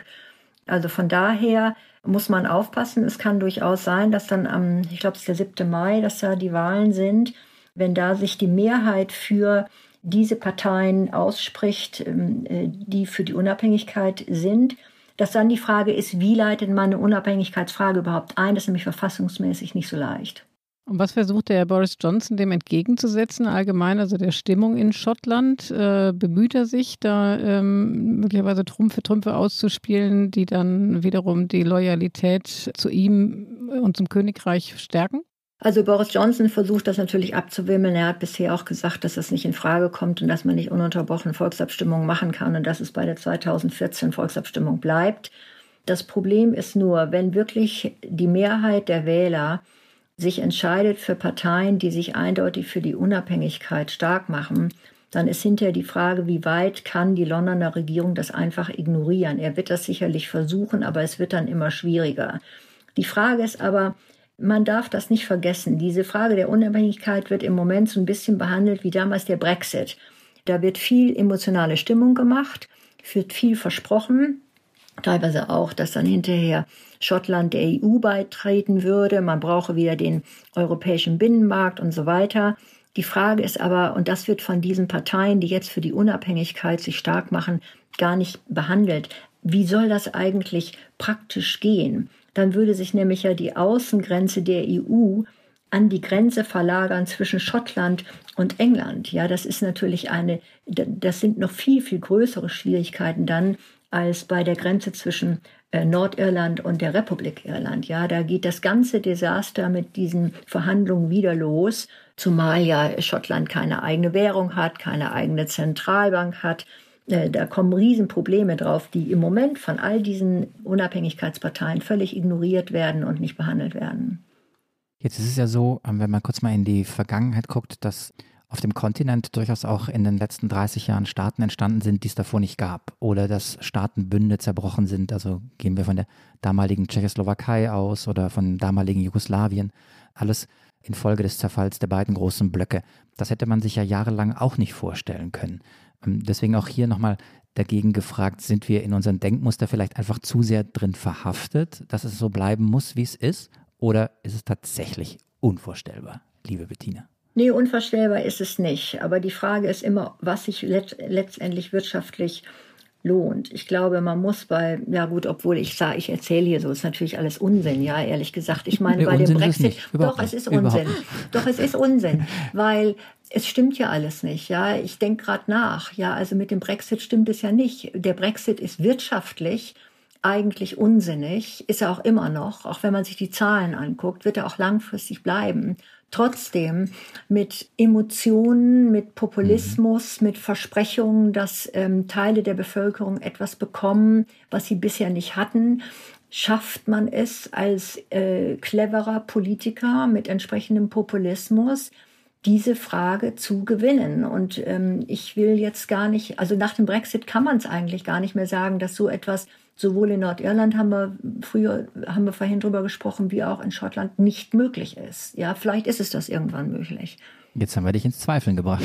Also von daher muss man aufpassen. Es kann durchaus sein, dass dann am, ich glaube, es ist der 7. Mai, dass da die Wahlen sind, wenn da sich die Mehrheit für diese Parteien ausspricht, ähm, äh, die für die Unabhängigkeit sind, dass dann die Frage ist, wie leitet man eine Unabhängigkeitsfrage überhaupt ein? Das ist nämlich verfassungsmäßig nicht so leicht. Und was versucht der Boris Johnson dem entgegenzusetzen, allgemein, also der Stimmung in Schottland? Äh, bemüht er sich, da ähm, möglicherweise Trümpfe, Trümpfe auszuspielen, die dann wiederum die Loyalität zu ihm und zum Königreich stärken? Also Boris Johnson versucht das natürlich abzuwimmeln. Er hat bisher auch gesagt, dass das nicht in Frage kommt und dass man nicht ununterbrochen Volksabstimmungen machen kann und dass es bei der 2014 Volksabstimmung bleibt. Das Problem ist nur, wenn wirklich die Mehrheit der Wähler sich entscheidet für Parteien, die sich eindeutig für die Unabhängigkeit stark machen, dann ist hinterher die Frage, wie weit kann die Londoner Regierung das einfach ignorieren. Er wird das sicherlich versuchen, aber es wird dann immer schwieriger. Die Frage ist aber, man darf das nicht vergessen. Diese Frage der Unabhängigkeit wird im Moment so ein bisschen behandelt wie damals der Brexit. Da wird viel emotionale Stimmung gemacht, wird viel versprochen, teilweise auch, dass dann hinterher Schottland der EU beitreten würde, man brauche wieder den europäischen Binnenmarkt und so weiter. Die Frage ist aber, und das wird von diesen Parteien, die jetzt für die Unabhängigkeit sich stark machen, gar nicht behandelt. Wie soll das eigentlich praktisch gehen? Dann würde sich nämlich ja die Außengrenze der EU an die Grenze verlagern zwischen Schottland und England. Ja, das ist natürlich eine, das sind noch viel, viel größere Schwierigkeiten dann als bei der Grenze zwischen äh, Nordirland und der Republik Irland. Ja, da geht das ganze Desaster mit diesen Verhandlungen wieder los, zumal ja Schottland keine eigene Währung hat, keine eigene Zentralbank hat. Äh, da kommen Riesenprobleme drauf, die im Moment von all diesen Unabhängigkeitsparteien völlig ignoriert werden und nicht behandelt werden. Jetzt ist es ja so, ähm, wenn man kurz mal in die Vergangenheit guckt, dass auf dem Kontinent durchaus auch in den letzten 30 Jahren Staaten entstanden sind, die es davor nicht gab. Oder dass Staatenbünde zerbrochen sind. Also gehen wir von der damaligen Tschechoslowakei aus oder von damaligen Jugoslawien. Alles infolge des Zerfalls der beiden großen Blöcke. Das hätte man sich ja jahrelang auch nicht vorstellen können. Ähm, deswegen auch hier nochmal dagegen gefragt, sind wir in unserem Denkmuster vielleicht einfach zu sehr drin verhaftet, dass es so bleiben muss, wie es ist? Oder ist es tatsächlich unvorstellbar, liebe Bettina? Nee, unvorstellbar ist es nicht. Aber die Frage ist immer, was sich let letztendlich wirtschaftlich lohnt. Ich glaube, man muss bei, ja gut, obwohl ich sage, ich erzähle hier so, ist natürlich alles Unsinn, ja, ehrlich gesagt. Ich meine, nee, bei Unsinn dem Brexit, doch, es ist Unsinn. Doch, es ist Unsinn, weil es stimmt ja alles nicht, ja. Ich denke gerade nach, ja, also mit dem Brexit stimmt es ja nicht. Der Brexit ist wirtschaftlich eigentlich unsinnig, ist er auch immer noch, auch wenn man sich die Zahlen anguckt, wird er auch langfristig bleiben trotzdem mit Emotionen, mit Populismus, mhm. mit Versprechungen, dass ähm, Teile der Bevölkerung etwas bekommen, was sie bisher nicht hatten, schafft man es als äh, cleverer Politiker mit entsprechendem Populismus, diese Frage zu gewinnen. Und ähm, ich will jetzt gar nicht, also nach dem Brexit kann man es eigentlich gar nicht mehr sagen, dass so etwas sowohl in Nordirland haben wir früher, haben wir vorhin drüber gesprochen, wie auch in Schottland nicht möglich ist. Ja, vielleicht ist es das irgendwann möglich. Jetzt haben wir dich ins Zweifeln gebracht.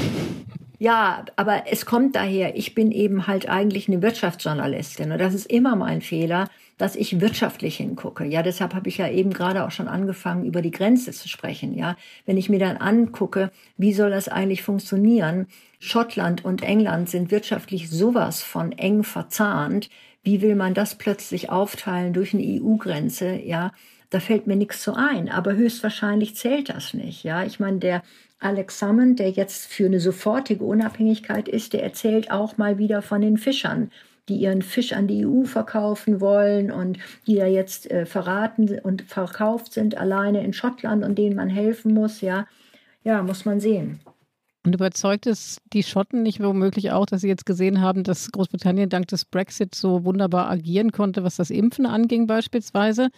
Ja, aber es kommt daher, ich bin eben halt eigentlich eine Wirtschaftsjournalistin und das ist immer mein Fehler, dass ich wirtschaftlich hingucke. Ja, deshalb habe ich ja eben gerade auch schon angefangen, über die Grenze zu sprechen. Ja, wenn ich mir dann angucke, wie soll das eigentlich funktionieren? Schottland und England sind wirtschaftlich sowas von eng verzahnt. Wie will man das plötzlich aufteilen durch eine EU-Grenze? Ja, da fällt mir nichts zu ein. Aber höchstwahrscheinlich zählt das nicht. Ja, ich meine, der Alex Salmond, der jetzt für eine sofortige Unabhängigkeit ist, der erzählt auch mal wieder von den Fischern, die ihren Fisch an die EU verkaufen wollen und die da jetzt äh, verraten und verkauft sind alleine in Schottland und denen man helfen muss. Ja, ja, muss man sehen. Und überzeugt es die Schotten nicht womöglich auch, dass sie jetzt gesehen haben, dass Großbritannien dank des Brexit so wunderbar agieren konnte, was das Impfen anging beispielsweise?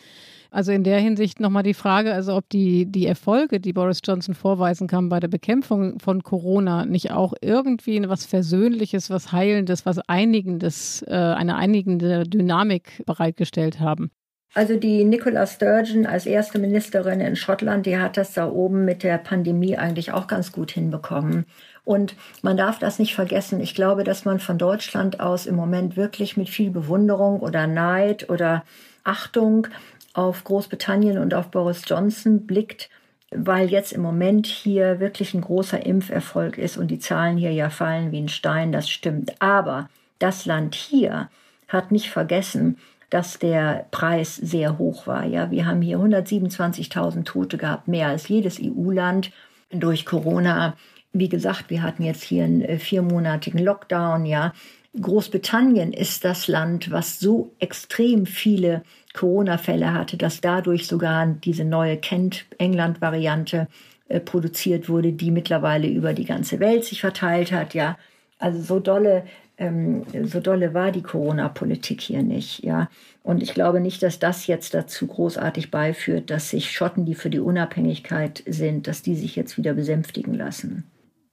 Also in der Hinsicht nochmal die Frage, also ob die, die Erfolge, die Boris Johnson vorweisen kann bei der Bekämpfung von Corona, nicht auch irgendwie was Versöhnliches, was Heilendes, was Einigendes, äh, eine einigende Dynamik bereitgestellt haben. Also die Nicola Sturgeon als erste Ministerin in Schottland, die hat das da oben mit der Pandemie eigentlich auch ganz gut hinbekommen. Und man darf das nicht vergessen. Ich glaube, dass man von Deutschland aus im Moment wirklich mit viel Bewunderung oder Neid oder Achtung auf Großbritannien und auf Boris Johnson blickt, weil jetzt im Moment hier wirklich ein großer Impferfolg ist und die Zahlen hier ja fallen wie ein Stein, das stimmt. Aber das Land hier hat nicht vergessen, dass der Preis sehr hoch war. Ja, wir haben hier 127.000 Tote gehabt, mehr als jedes EU-Land durch Corona. Wie gesagt, wir hatten jetzt hier einen äh, viermonatigen Lockdown. Ja, Großbritannien ist das Land, was so extrem viele Corona-Fälle hatte, dass dadurch sogar diese neue Kent-England-Variante äh, produziert wurde, die mittlerweile über die ganze Welt sich verteilt hat. Ja, also so dolle ähm, so dolle war die Corona-Politik hier nicht, ja. Und ich glaube nicht, dass das jetzt dazu großartig beiführt, dass sich Schotten, die für die Unabhängigkeit sind, dass die sich jetzt wieder besänftigen lassen.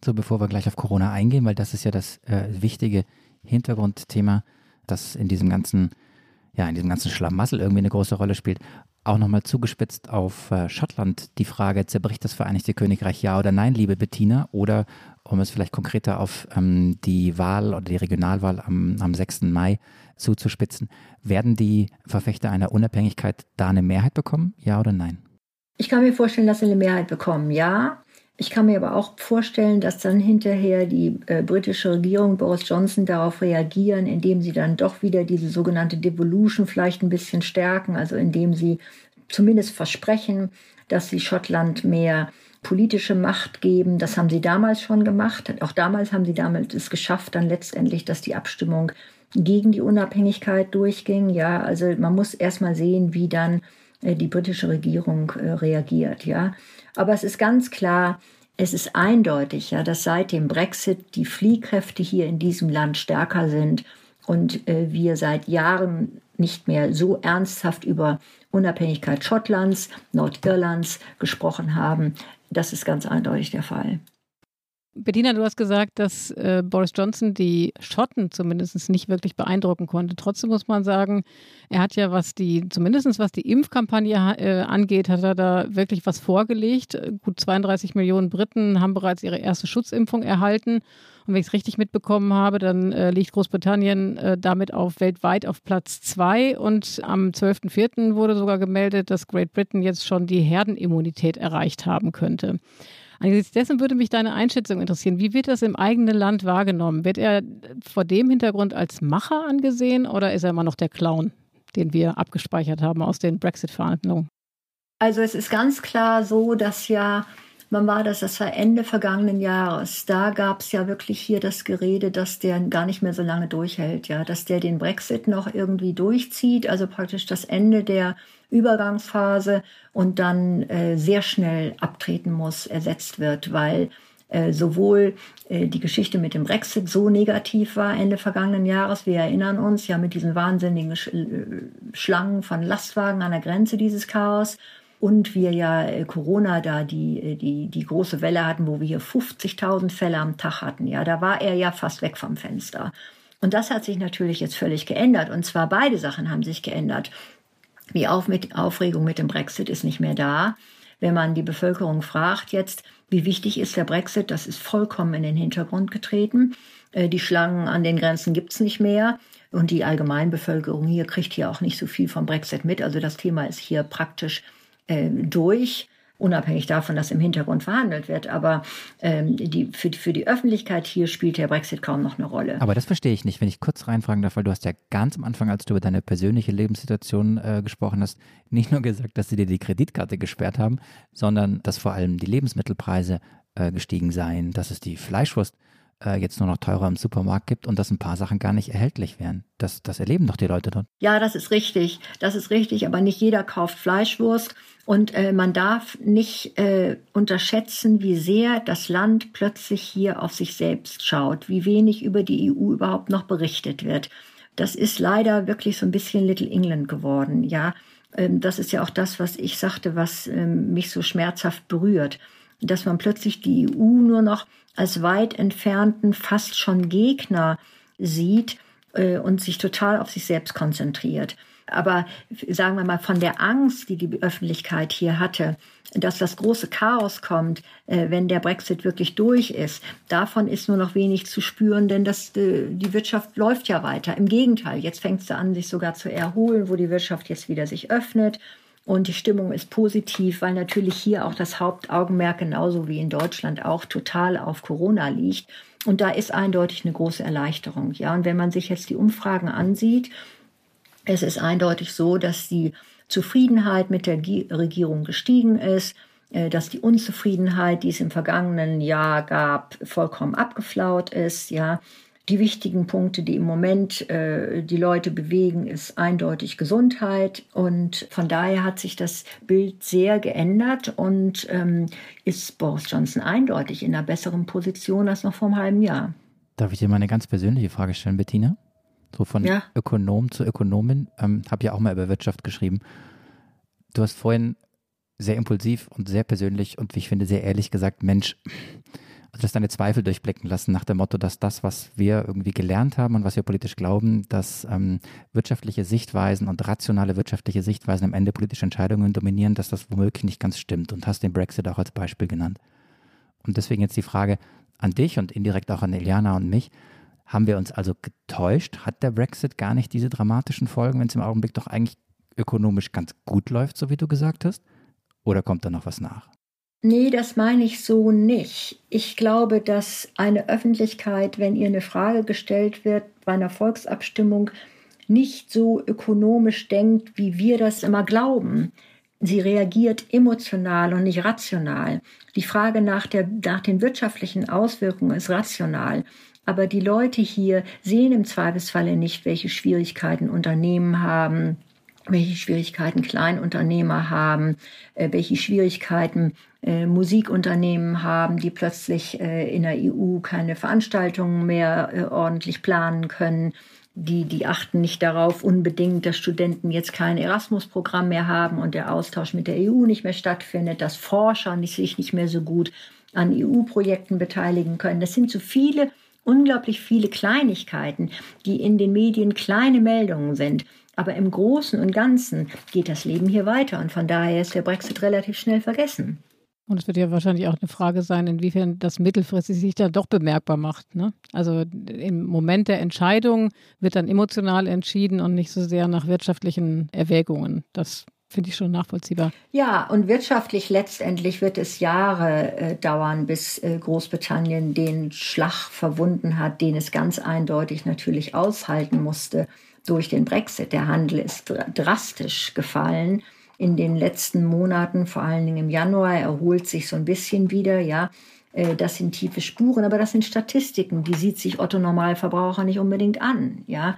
So, bevor wir gleich auf Corona eingehen, weil das ist ja das äh, wichtige Hintergrundthema, das in diesem ganzen, ja, in diesem ganzen Schlamassel irgendwie eine große Rolle spielt. Auch nochmal zugespitzt auf äh, Schottland die Frage, zerbricht das Vereinigte Königreich ja oder nein, liebe Bettina? Oder um es vielleicht konkreter auf ähm, die Wahl oder die Regionalwahl am, am 6. Mai zuzuspitzen, werden die Verfechter einer Unabhängigkeit da eine Mehrheit bekommen, ja oder nein? Ich kann mir vorstellen, dass sie eine Mehrheit bekommen, ja. Ich kann mir aber auch vorstellen, dass dann hinterher die äh, britische Regierung, Boris Johnson, darauf reagieren, indem sie dann doch wieder diese sogenannte Devolution vielleicht ein bisschen stärken, also indem sie zumindest versprechen, dass sie Schottland mehr politische Macht geben. Das haben sie damals schon gemacht. Auch damals haben sie damals es geschafft, dann letztendlich, dass die Abstimmung gegen die Unabhängigkeit durchging. Ja, also man muss erstmal sehen, wie dann äh, die britische Regierung äh, reagiert. Ja, aber es ist ganz klar, es ist eindeutig, ja, dass seit dem Brexit die Fliehkräfte hier in diesem Land stärker sind und äh, wir seit Jahren nicht mehr so ernsthaft über Unabhängigkeit Schottlands, Nordirlands gesprochen haben. Das ist ganz eindeutig der Fall. Bettina, du hast gesagt, dass äh, Boris Johnson die Schotten zumindest nicht wirklich beeindrucken konnte. Trotzdem muss man sagen, er hat ja, was die, zumindest was die Impfkampagne äh, angeht, hat er da wirklich was vorgelegt. Gut 32 Millionen Briten haben bereits ihre erste Schutzimpfung erhalten. Und wenn ich es richtig mitbekommen habe, dann äh, liegt Großbritannien äh, damit auf weltweit auf Platz zwei. Und am 12.04. wurde sogar gemeldet, dass Great Britain jetzt schon die Herdenimmunität erreicht haben könnte. Angesichts dessen würde mich deine Einschätzung interessieren. Wie wird das im eigenen Land wahrgenommen? Wird er vor dem Hintergrund als Macher angesehen oder ist er immer noch der Clown, den wir abgespeichert haben aus den Brexit-Verhandlungen? Also es ist ganz klar so, dass ja, wann war das? Das war Ende vergangenen Jahres. Da gab es ja wirklich hier das Gerede, dass der gar nicht mehr so lange durchhält, ja, dass der den Brexit noch irgendwie durchzieht, also praktisch das Ende der Übergangsphase und dann äh, sehr schnell abtreten muss, ersetzt wird, weil äh, sowohl äh, die Geschichte mit dem Brexit so negativ war Ende vergangenen Jahres. Wir erinnern uns ja mit diesen wahnsinnigen Sch äh, Schlangen von Lastwagen an der Grenze dieses Chaos. Und wir ja äh, Corona da die, äh, die, die große Welle hatten, wo wir hier 50.000 Fälle am Tag hatten. Ja, da war er ja fast weg vom Fenster. Und das hat sich natürlich jetzt völlig geändert. Und zwar beide Sachen haben sich geändert. Die Aufregung mit dem Brexit ist nicht mehr da. Wenn man die Bevölkerung fragt jetzt, wie wichtig ist der Brexit, das ist vollkommen in den Hintergrund getreten. Äh, die Schlangen an den Grenzen gibt's nicht mehr. Und die Allgemeinbevölkerung hier kriegt hier auch nicht so viel vom Brexit mit. Also das Thema ist hier praktisch äh, durch unabhängig davon, dass im Hintergrund verhandelt wird. Aber ähm, die, für, für die Öffentlichkeit hier spielt der Brexit kaum noch eine Rolle. Aber das verstehe ich nicht, wenn ich kurz reinfragen darf, weil du hast ja ganz am Anfang, als du über deine persönliche Lebenssituation äh, gesprochen hast, nicht nur gesagt, dass sie dir die Kreditkarte gesperrt haben, sondern dass vor allem die Lebensmittelpreise äh, gestiegen seien, dass es die Fleischwurst äh, jetzt nur noch teurer im Supermarkt gibt und dass ein paar Sachen gar nicht erhältlich wären. Das, das erleben doch die Leute dort. Ja, das ist richtig. Das ist richtig, aber nicht jeder kauft Fleischwurst. Und äh, man darf nicht äh, unterschätzen, wie sehr das Land plötzlich hier auf sich selbst schaut, wie wenig über die EU überhaupt noch berichtet wird. Das ist leider wirklich so ein bisschen Little England geworden, ja. Ähm, das ist ja auch das, was ich sagte, was ähm, mich so schmerzhaft berührt, dass man plötzlich die EU nur noch als weit entfernten, fast schon Gegner sieht äh, und sich total auf sich selbst konzentriert. Aber sagen wir mal, von der Angst, die die Öffentlichkeit hier hatte, dass das große Chaos kommt, äh, wenn der Brexit wirklich durch ist, davon ist nur noch wenig zu spüren, denn das, äh, die Wirtschaft läuft ja weiter. Im Gegenteil, jetzt fängt es an, sich sogar zu erholen, wo die Wirtschaft jetzt wieder sich öffnet. Und die Stimmung ist positiv, weil natürlich hier auch das Hauptaugenmerk genauso wie in Deutschland auch total auf Corona liegt. Und da ist eindeutig eine große Erleichterung. Ja, und wenn man sich jetzt die Umfragen ansieht, es ist eindeutig so, dass die Zufriedenheit mit der Regierung gestiegen ist, äh, dass die Unzufriedenheit, die es im vergangenen Jahr gab, vollkommen abgeflaut ist, ja. Die wichtigen Punkte, die im Moment äh, die Leute bewegen, ist eindeutig Gesundheit. Und von daher hat sich das Bild sehr geändert und ähm, ist Boris Johnson eindeutig in einer besseren Position als noch vor einem halben Jahr. Darf ich dir mal eine ganz persönliche Frage stellen, Bettina? So von ja. Ökonom zu Ökonomin. Ähm, habe ja auch mal über Wirtschaft geschrieben. Du hast vorhin sehr impulsiv und sehr persönlich und wie ich finde sehr ehrlich gesagt, Mensch, dass deine Zweifel durchblicken lassen nach dem Motto, dass das, was wir irgendwie gelernt haben und was wir politisch glauben, dass ähm, wirtschaftliche Sichtweisen und rationale wirtschaftliche Sichtweisen am Ende politische Entscheidungen dominieren, dass das womöglich nicht ganz stimmt und hast den Brexit auch als Beispiel genannt. Und deswegen jetzt die Frage an dich und indirekt auch an Eliana und mich. Haben wir uns also getäuscht? Hat der Brexit gar nicht diese dramatischen Folgen, wenn es im Augenblick doch eigentlich ökonomisch ganz gut läuft, so wie du gesagt hast? Oder kommt da noch was nach? Nee, das meine ich so nicht. Ich glaube, dass eine Öffentlichkeit, wenn ihr eine Frage gestellt wird bei einer Volksabstimmung, nicht so ökonomisch denkt, wie wir das immer glauben. Sie reagiert emotional und nicht rational. Die Frage nach, der, nach den wirtschaftlichen Auswirkungen ist rational. Aber die Leute hier sehen im Zweifelsfalle nicht, welche Schwierigkeiten Unternehmen haben, welche Schwierigkeiten Kleinunternehmer haben, äh, welche Schwierigkeiten äh, Musikunternehmen haben, die plötzlich äh, in der EU keine Veranstaltungen mehr äh, ordentlich planen können. Die, die achten nicht darauf unbedingt, dass Studenten jetzt kein Erasmus-Programm mehr haben und der Austausch mit der EU nicht mehr stattfindet, dass Forscher nicht, sich nicht mehr so gut an EU-Projekten beteiligen können. Das sind so viele unglaublich viele Kleinigkeiten, die in den Medien kleine Meldungen sind. Aber im Großen und Ganzen geht das Leben hier weiter und von daher ist der Brexit relativ schnell vergessen. Und es wird ja wahrscheinlich auch eine Frage sein, inwiefern das mittelfristig sich dann doch bemerkbar macht. Ne? Also im Moment der Entscheidung wird dann emotional entschieden und nicht so sehr nach wirtschaftlichen Erwägungen. Das Finde ich schon nachvollziehbar. Ja, und wirtschaftlich letztendlich wird es Jahre äh, dauern, bis äh, Großbritannien den Schlag verwunden hat, den es ganz eindeutig natürlich aushalten musste durch den Brexit. Der Handel ist dr drastisch gefallen in den letzten Monaten, vor allen Dingen im Januar, erholt sich so ein bisschen wieder, ja. Äh, das sind tiefe Spuren, aber das sind Statistiken, die sieht sich Otto Normalverbraucher nicht unbedingt an, ja.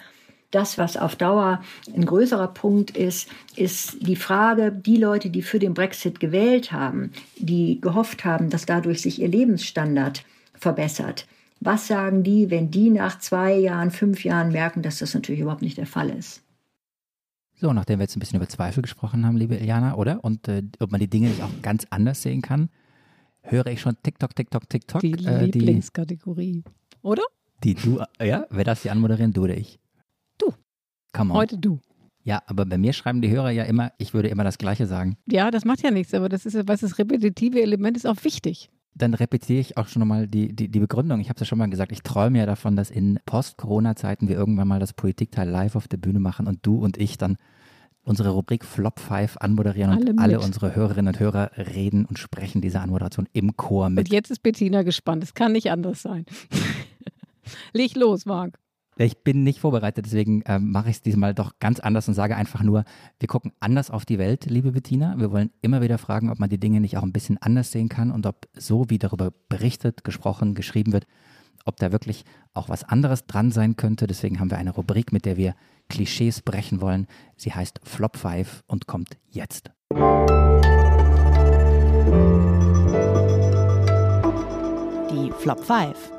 Das, was auf Dauer ein größerer Punkt ist, ist die Frage, die Leute, die für den Brexit gewählt haben, die gehofft haben, dass dadurch sich ihr Lebensstandard verbessert. Was sagen die, wenn die nach zwei Jahren, fünf Jahren merken, dass das natürlich überhaupt nicht der Fall ist? So, nachdem wir jetzt ein bisschen über Zweifel gesprochen haben, liebe Iliana, oder? Und äh, ob man die Dinge nicht auch ganz anders sehen kann, höre ich schon TikTok, TikTok, TikTok. Die äh, Lieblingskategorie, oder? Die du, ja, wer darf die anmoderieren, du oder ich? Come on. Heute du. Ja, aber bei mir schreiben die Hörer ja immer, ich würde immer das Gleiche sagen. Ja, das macht ja nichts, aber das ist, was das repetitive Element ist auch wichtig. Dann repetiere ich auch schon nochmal die, die, die Begründung. Ich habe es ja schon mal gesagt, ich träume ja davon, dass in Post-Corona-Zeiten wir irgendwann mal das Politikteil live auf der Bühne machen und du und ich dann unsere Rubrik Flop 5 anmoderieren alle und alle unsere Hörerinnen und Hörer reden und sprechen diese Anmoderation im Chor mit. Und jetzt ist Bettina gespannt. Es kann nicht anders sein. Leg los, Marc. Ich bin nicht vorbereitet, deswegen äh, mache ich es diesmal doch ganz anders und sage einfach nur, wir gucken anders auf die Welt, liebe Bettina. Wir wollen immer wieder fragen, ob man die Dinge nicht auch ein bisschen anders sehen kann und ob so, wie darüber berichtet, gesprochen, geschrieben wird, ob da wirklich auch was anderes dran sein könnte. Deswegen haben wir eine Rubrik, mit der wir Klischees brechen wollen. Sie heißt Flop 5 und kommt jetzt. Die Flop 5.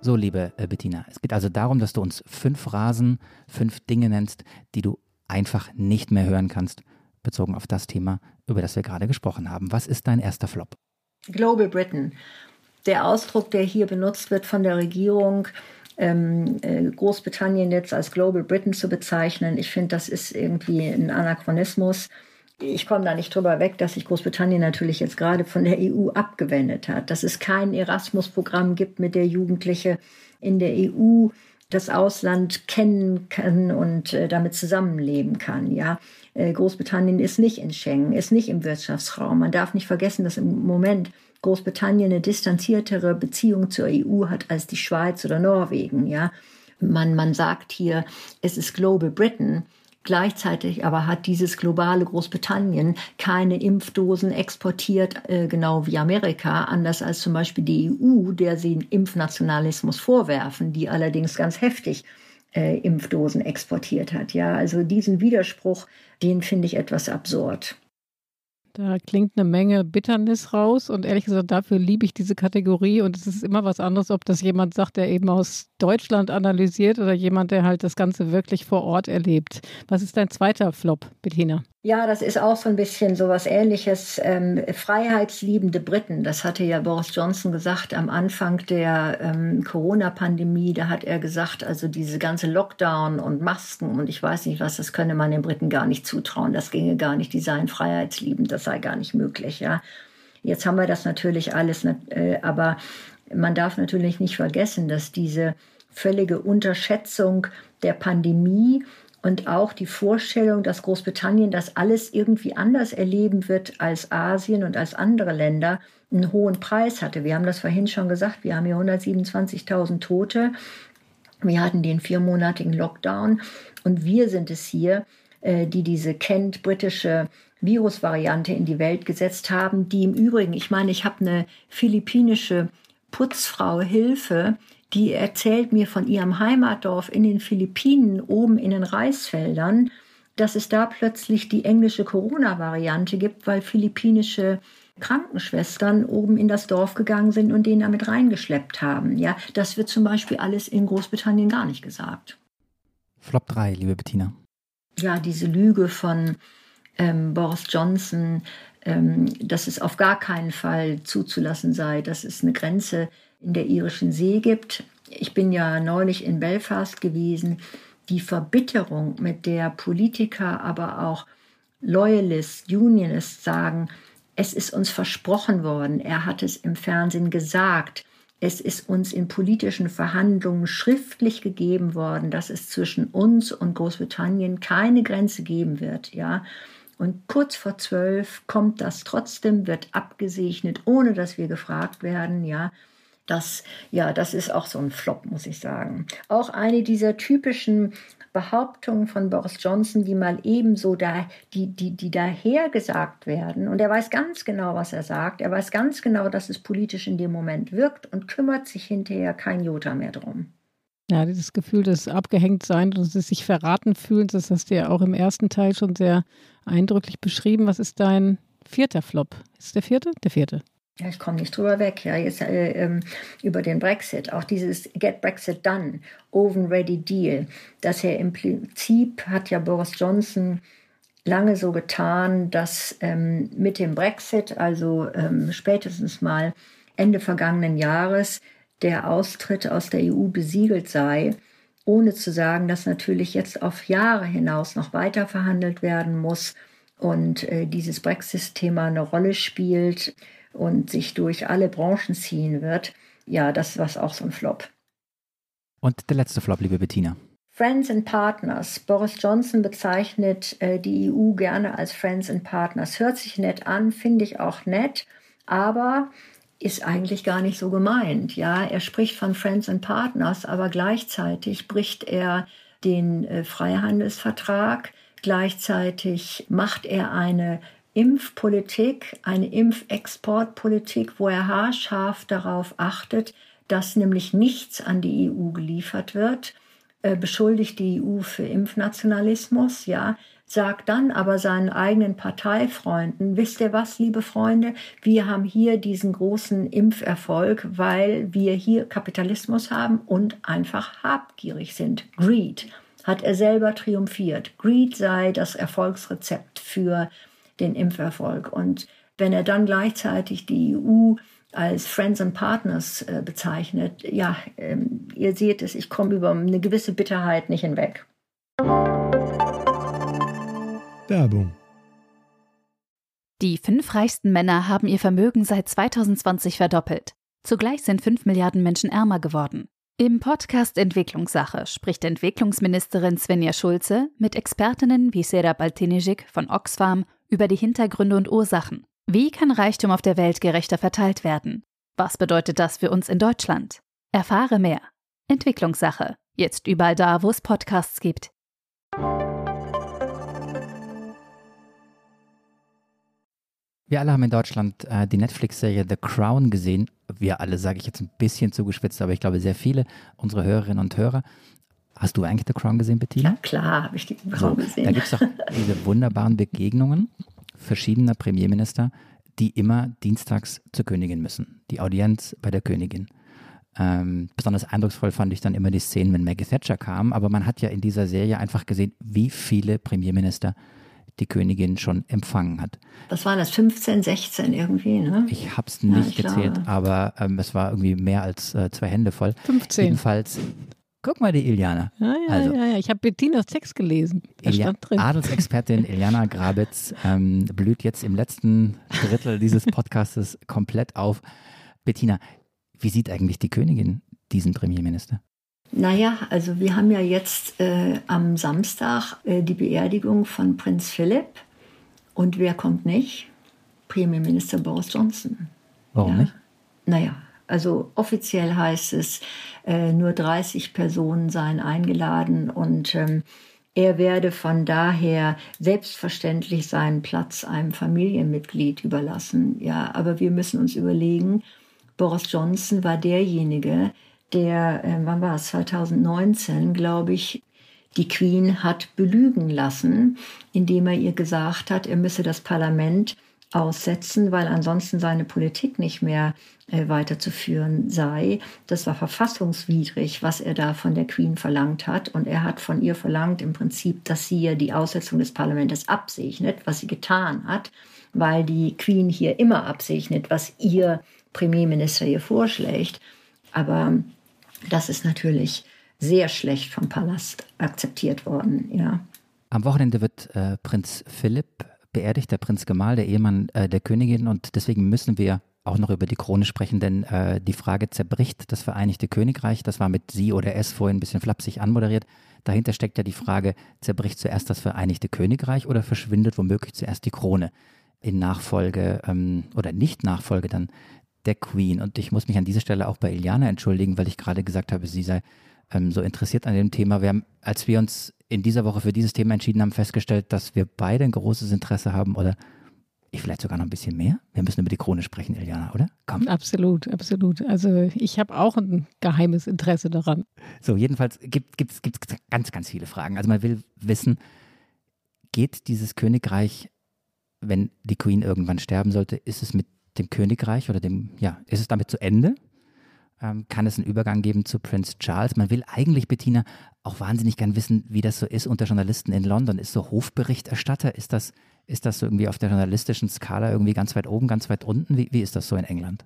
So, liebe äh, Bettina, es geht also darum, dass du uns fünf Phrasen, fünf Dinge nennst, die du einfach nicht mehr hören kannst, bezogen auf das Thema, über das wir gerade gesprochen haben. Was ist dein erster Flop? Global Britain. Der Ausdruck, der hier benutzt wird von der Regierung, ähm, äh, Großbritannien jetzt als Global Britain zu bezeichnen, ich finde, das ist irgendwie ein Anachronismus. Ich komme da nicht drüber weg, dass sich Großbritannien natürlich jetzt gerade von der EU abgewendet hat, dass es kein Erasmus-Programm gibt, mit der Jugendliche in der EU das Ausland kennen kann und äh, damit zusammenleben kann. Ja, äh, Großbritannien ist nicht in Schengen, ist nicht im Wirtschaftsraum. Man darf nicht vergessen, dass im Moment Großbritannien eine distanziertere Beziehung zur EU hat als die Schweiz oder Norwegen. Ja, man man sagt hier, es ist Global Britain. Gleichzeitig aber hat dieses globale Großbritannien keine Impfdosen exportiert, äh, genau wie Amerika, anders als zum Beispiel die EU, der sie Impfnationalismus vorwerfen, die allerdings ganz heftig äh, Impfdosen exportiert hat. Ja, also diesen Widerspruch, den finde ich etwas absurd. Da klingt eine Menge Bitternis raus und ehrlich gesagt, dafür liebe ich diese Kategorie und es ist immer was anderes, ob das jemand sagt, der eben aus Deutschland analysiert oder jemand, der halt das Ganze wirklich vor Ort erlebt. Was ist dein zweiter Flop, Bettina? Ja, das ist auch so ein bisschen so was ähnliches. Ähm, freiheitsliebende Briten, das hatte ja Boris Johnson gesagt am Anfang der ähm, Corona-Pandemie. Da hat er gesagt, also diese ganze Lockdown und Masken und ich weiß nicht was, das könne man den Briten gar nicht zutrauen. Das ginge gar nicht. Die seien freiheitsliebend, das sei gar nicht möglich. Ja, jetzt haben wir das natürlich alles, äh, aber man darf natürlich nicht vergessen, dass diese völlige Unterschätzung der Pandemie und auch die Vorstellung, dass Großbritannien das alles irgendwie anders erleben wird als Asien und als andere Länder, einen hohen Preis hatte. Wir haben das vorhin schon gesagt, wir haben hier 127.000 Tote. Wir hatten den viermonatigen Lockdown und wir sind es hier, äh, die diese Kent-britische Virusvariante in die Welt gesetzt haben, die im Übrigen, ich meine, ich habe eine philippinische Putzfrau Hilfe, die erzählt mir von ihrem Heimatdorf in den Philippinen, oben in den Reisfeldern, dass es da plötzlich die englische Corona-Variante gibt, weil philippinische Krankenschwestern oben in das Dorf gegangen sind und den damit reingeschleppt haben. Ja, das wird zum Beispiel alles in Großbritannien gar nicht gesagt. Flop 3, liebe Bettina. Ja, diese Lüge von ähm, Boris Johnson, dass es auf gar keinen Fall zuzulassen sei, dass es eine Grenze in der irischen See gibt. Ich bin ja neulich in Belfast gewesen. Die Verbitterung, mit der Politiker, aber auch Loyalists, Unionists sagen, es ist uns versprochen worden, er hat es im Fernsehen gesagt, es ist uns in politischen Verhandlungen schriftlich gegeben worden, dass es zwischen uns und Großbritannien keine Grenze geben wird, ja. Und kurz vor zwölf kommt das trotzdem, wird abgesegnet, ohne dass wir gefragt werden, ja. Das, ja, das ist auch so ein Flop, muss ich sagen. Auch eine dieser typischen Behauptungen von Boris Johnson, die mal ebenso da, die, die, die dahergesagt werden. Und er weiß ganz genau, was er sagt. Er weiß ganz genau, dass es politisch in dem Moment wirkt und kümmert sich hinterher kein Jota mehr drum. Ja, dieses Gefühl des Abgehängtseins und des sich verraten fühlens, das hast du ja auch im ersten Teil schon sehr eindrücklich beschrieben. Was ist dein vierter Flop? Ist der vierte? Der vierte. Ja, ich komme nicht drüber weg. Ja, jetzt äh, ähm, über den Brexit, auch dieses Get Brexit Done, Oven Ready Deal, dass er im Prinzip hat ja Boris Johnson lange so getan, dass ähm, mit dem Brexit, also ähm, spätestens mal Ende vergangenen Jahres, der Austritt aus der EU besiegelt sei, ohne zu sagen, dass natürlich jetzt auf Jahre hinaus noch weiter verhandelt werden muss und äh, dieses Brexit-Thema eine Rolle spielt und sich durch alle Branchen ziehen wird, ja, das war auch so ein Flop. Und der letzte Flop, liebe Bettina. Friends and Partners. Boris Johnson bezeichnet äh, die EU gerne als Friends and Partners. Hört sich nett an, finde ich auch nett, aber ist eigentlich gar nicht so gemeint. Ja, er spricht von Friends and Partners, aber gleichzeitig bricht er den äh, Freihandelsvertrag. Gleichzeitig macht er eine Impfpolitik, eine Impfexportpolitik, wo er haarscharf darauf achtet, dass nämlich nichts an die EU geliefert wird, äh, beschuldigt die EU für Impfnationalismus, ja, sagt dann aber seinen eigenen Parteifreunden, wisst ihr was, liebe Freunde, wir haben hier diesen großen Impferfolg, weil wir hier Kapitalismus haben und einfach habgierig sind. Greed hat er selber triumphiert. Greed sei das Erfolgsrezept für den Impferfolg. Und wenn er dann gleichzeitig die EU als Friends and Partners äh, bezeichnet, ja, ähm, ihr seht es, ich komme über eine gewisse Bitterheit nicht hinweg. Werbung. Die fünf reichsten Männer haben ihr Vermögen seit 2020 verdoppelt. Zugleich sind fünf Milliarden Menschen ärmer geworden. Im Podcast Entwicklungssache spricht Entwicklungsministerin Svenja Schulze mit Expertinnen wie Serap Altinijik von Oxfam über die Hintergründe und Ursachen. Wie kann Reichtum auf der Welt gerechter verteilt werden? Was bedeutet das für uns in Deutschland? Erfahre mehr. Entwicklungssache. Jetzt überall da, wo es Podcasts gibt. Wir alle haben in Deutschland äh, die Netflix-Serie The Crown gesehen. Wir alle, sage ich jetzt ein bisschen zugespitzt, aber ich glaube sehr viele unserer Hörerinnen und Hörer. Hast du eigentlich The Crown gesehen, Bettina? Ja, klar, habe ich die Crown so, gesehen. Da gibt es doch diese wunderbaren Begegnungen verschiedener Premierminister, die immer dienstags zur Königin müssen. Die Audienz bei der Königin. Ähm, besonders eindrucksvoll fand ich dann immer die Szenen, wenn Maggie Thatcher kam. Aber man hat ja in dieser Serie einfach gesehen, wie viele Premierminister die Königin schon empfangen hat. Was waren das? 15, 16 irgendwie, ne? Ich habe es nicht ja, gezählt, glaube. aber ähm, es war irgendwie mehr als äh, zwei Hände voll. 15. Jedenfalls, guck mal die Iliana. Ja, ja, also, ja, ja. ich habe Bettinas Text gelesen. Da Ilia stand drin. Adelsexpertin Iliana Grabitz ähm, blüht jetzt im letzten Drittel dieses Podcastes komplett auf. Bettina, wie sieht eigentlich die Königin diesen Premierminister? Naja, also wir haben ja jetzt äh, am Samstag äh, die Beerdigung von Prinz Philipp. Und wer kommt nicht? Premierminister Boris Johnson. Warum ja? nicht? Naja, also offiziell heißt es, äh, nur 30 Personen seien eingeladen und ähm, er werde von daher selbstverständlich seinen Platz einem Familienmitglied überlassen. Ja, aber wir müssen uns überlegen, Boris Johnson war derjenige, der, äh, wann war es, 2019, glaube ich, die Queen hat belügen lassen, indem er ihr gesagt hat, er müsse das Parlament aussetzen, weil ansonsten seine Politik nicht mehr äh, weiterzuführen sei. Das war verfassungswidrig, was er da von der Queen verlangt hat. Und er hat von ihr verlangt im Prinzip, dass sie die Aussetzung des Parlaments absegnet, was sie getan hat, weil die Queen hier immer absegnet, was ihr Premierminister ihr vorschlägt. Aber das ist natürlich sehr schlecht vom Palast akzeptiert worden, ja. Am Wochenende wird äh, Prinz Philipp beerdigt, der Prinz Gemahl, der Ehemann äh, der Königin. Und deswegen müssen wir auch noch über die Krone sprechen, denn äh, die Frage zerbricht das Vereinigte Königreich. Das war mit Sie oder S vorhin ein bisschen flapsig anmoderiert. Dahinter steckt ja die Frage, zerbricht zuerst das Vereinigte Königreich oder verschwindet womöglich zuerst die Krone in Nachfolge ähm, oder Nicht-Nachfolge dann der Queen. Und ich muss mich an dieser Stelle auch bei Iliana entschuldigen, weil ich gerade gesagt habe, sie sei ähm, so interessiert an dem Thema. Wir haben, als wir uns in dieser Woche für dieses Thema entschieden haben, festgestellt, dass wir beide ein großes Interesse haben oder ich vielleicht sogar noch ein bisschen mehr. Wir müssen über die Krone sprechen, Iliana, oder? Komm. Absolut, absolut. Also ich habe auch ein geheimes Interesse daran. So, jedenfalls gibt es ganz, ganz viele Fragen. Also man will wissen, geht dieses Königreich, wenn die Queen irgendwann sterben sollte, ist es mit dem Königreich oder dem, ja, ist es damit zu Ende? Ähm, kann es einen Übergang geben zu Prince Charles? Man will eigentlich, Bettina, auch wahnsinnig gern wissen, wie das so ist unter Journalisten in London. Ist so Hofberichterstatter, ist das, ist das so irgendwie auf der journalistischen Skala irgendwie ganz weit oben, ganz weit unten? Wie, wie ist das so in England?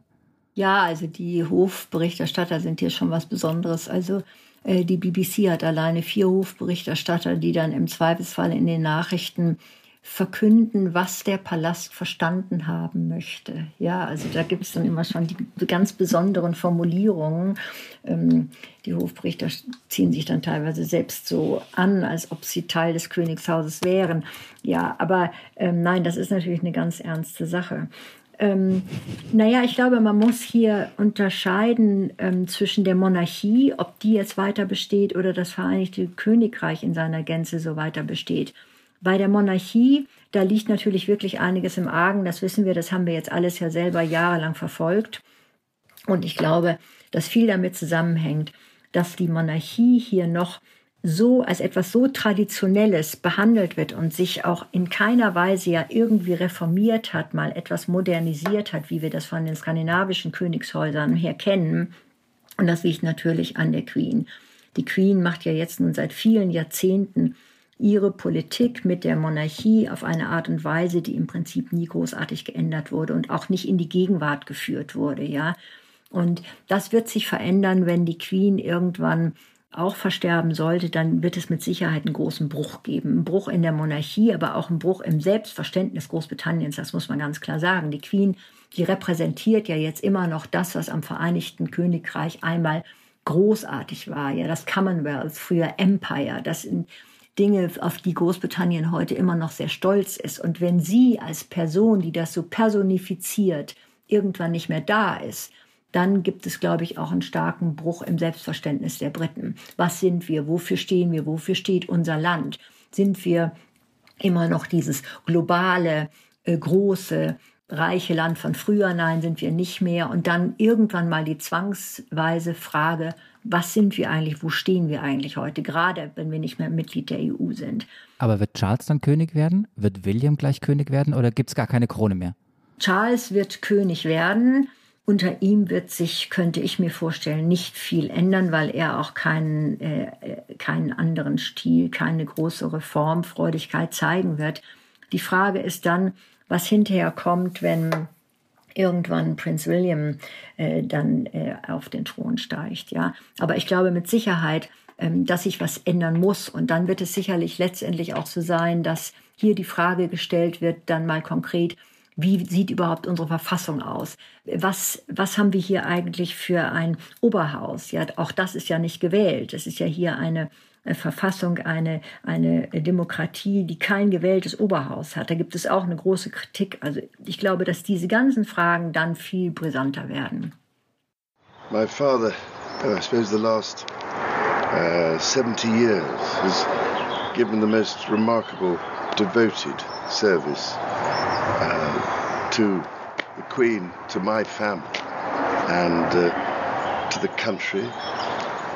Ja, also die Hofberichterstatter sind hier schon was Besonderes. Also äh, die BBC hat alleine vier Hofberichterstatter, die dann im Zweifelsfall in den Nachrichten verkünden, was der Palast verstanden haben möchte. Ja, also da gibt es dann immer schon die ganz besonderen Formulierungen. Ähm, die Hofrichter ziehen sich dann teilweise selbst so an, als ob sie Teil des Königshauses wären. Ja, aber ähm, nein, das ist natürlich eine ganz ernste Sache. Ähm, naja, ich glaube, man muss hier unterscheiden ähm, zwischen der Monarchie, ob die jetzt weiter besteht oder das Vereinigte Königreich in seiner Gänze so weiter besteht. Bei der Monarchie, da liegt natürlich wirklich einiges im Argen. Das wissen wir, das haben wir jetzt alles ja selber jahrelang verfolgt. Und ich glaube, das viel damit zusammenhängt, dass die Monarchie hier noch so als etwas so Traditionelles behandelt wird und sich auch in keiner Weise ja irgendwie reformiert hat, mal etwas modernisiert hat, wie wir das von den skandinavischen Königshäusern her kennen. Und das liegt natürlich an der Queen. Die Queen macht ja jetzt nun seit vielen Jahrzehnten ihre Politik mit der Monarchie auf eine Art und Weise, die im Prinzip nie großartig geändert wurde und auch nicht in die Gegenwart geführt wurde, ja. Und das wird sich verändern, wenn die Queen irgendwann auch versterben sollte, dann wird es mit Sicherheit einen großen Bruch geben. Ein Bruch in der Monarchie, aber auch ein Bruch im Selbstverständnis Großbritanniens, das muss man ganz klar sagen. Die Queen, die repräsentiert ja jetzt immer noch das, was am Vereinigten Königreich einmal großartig war. Ja, das Commonwealth, früher Empire, das sind Dinge, auf die Großbritannien heute immer noch sehr stolz ist. Und wenn sie als Person, die das so personifiziert, irgendwann nicht mehr da ist, dann gibt es, glaube ich, auch einen starken Bruch im Selbstverständnis der Briten. Was sind wir? Wofür stehen wir? Wofür steht unser Land? Sind wir immer noch dieses globale, äh, große, reiche Land von früher? Nein, sind wir nicht mehr. Und dann irgendwann mal die zwangsweise Frage, was sind wir eigentlich? Wo stehen wir eigentlich heute? Gerade wenn wir nicht mehr Mitglied der EU sind. Aber wird Charles dann König werden? Wird William gleich König werden? Oder gibt es gar keine Krone mehr? Charles wird König werden. Unter ihm wird sich, könnte ich mir vorstellen, nicht viel ändern, weil er auch keinen, äh, keinen anderen Stil, keine große Reformfreudigkeit zeigen wird. Die Frage ist dann, was hinterher kommt, wenn irgendwann Prinz William äh, dann äh, auf den Thron steigt. Ja, aber ich glaube mit Sicherheit, ähm, dass sich was ändern muss. Und dann wird es sicherlich letztendlich auch so sein, dass hier die Frage gestellt wird, dann mal konkret, wie sieht überhaupt unsere Verfassung aus? Was, was haben wir hier eigentlich für ein Oberhaus? Ja, auch das ist ja nicht gewählt. Es ist ja hier eine Verfassung, eine, eine Demokratie, die kein gewähltes Oberhaus hat. Da gibt es auch eine große Kritik. Also ich glaube, dass diese ganzen Fragen dann viel brisanter werden. My father, I suppose the last uh, 70 years, has given the most remarkable, devoted service uh, to the Queen, to my family, and uh, to the country,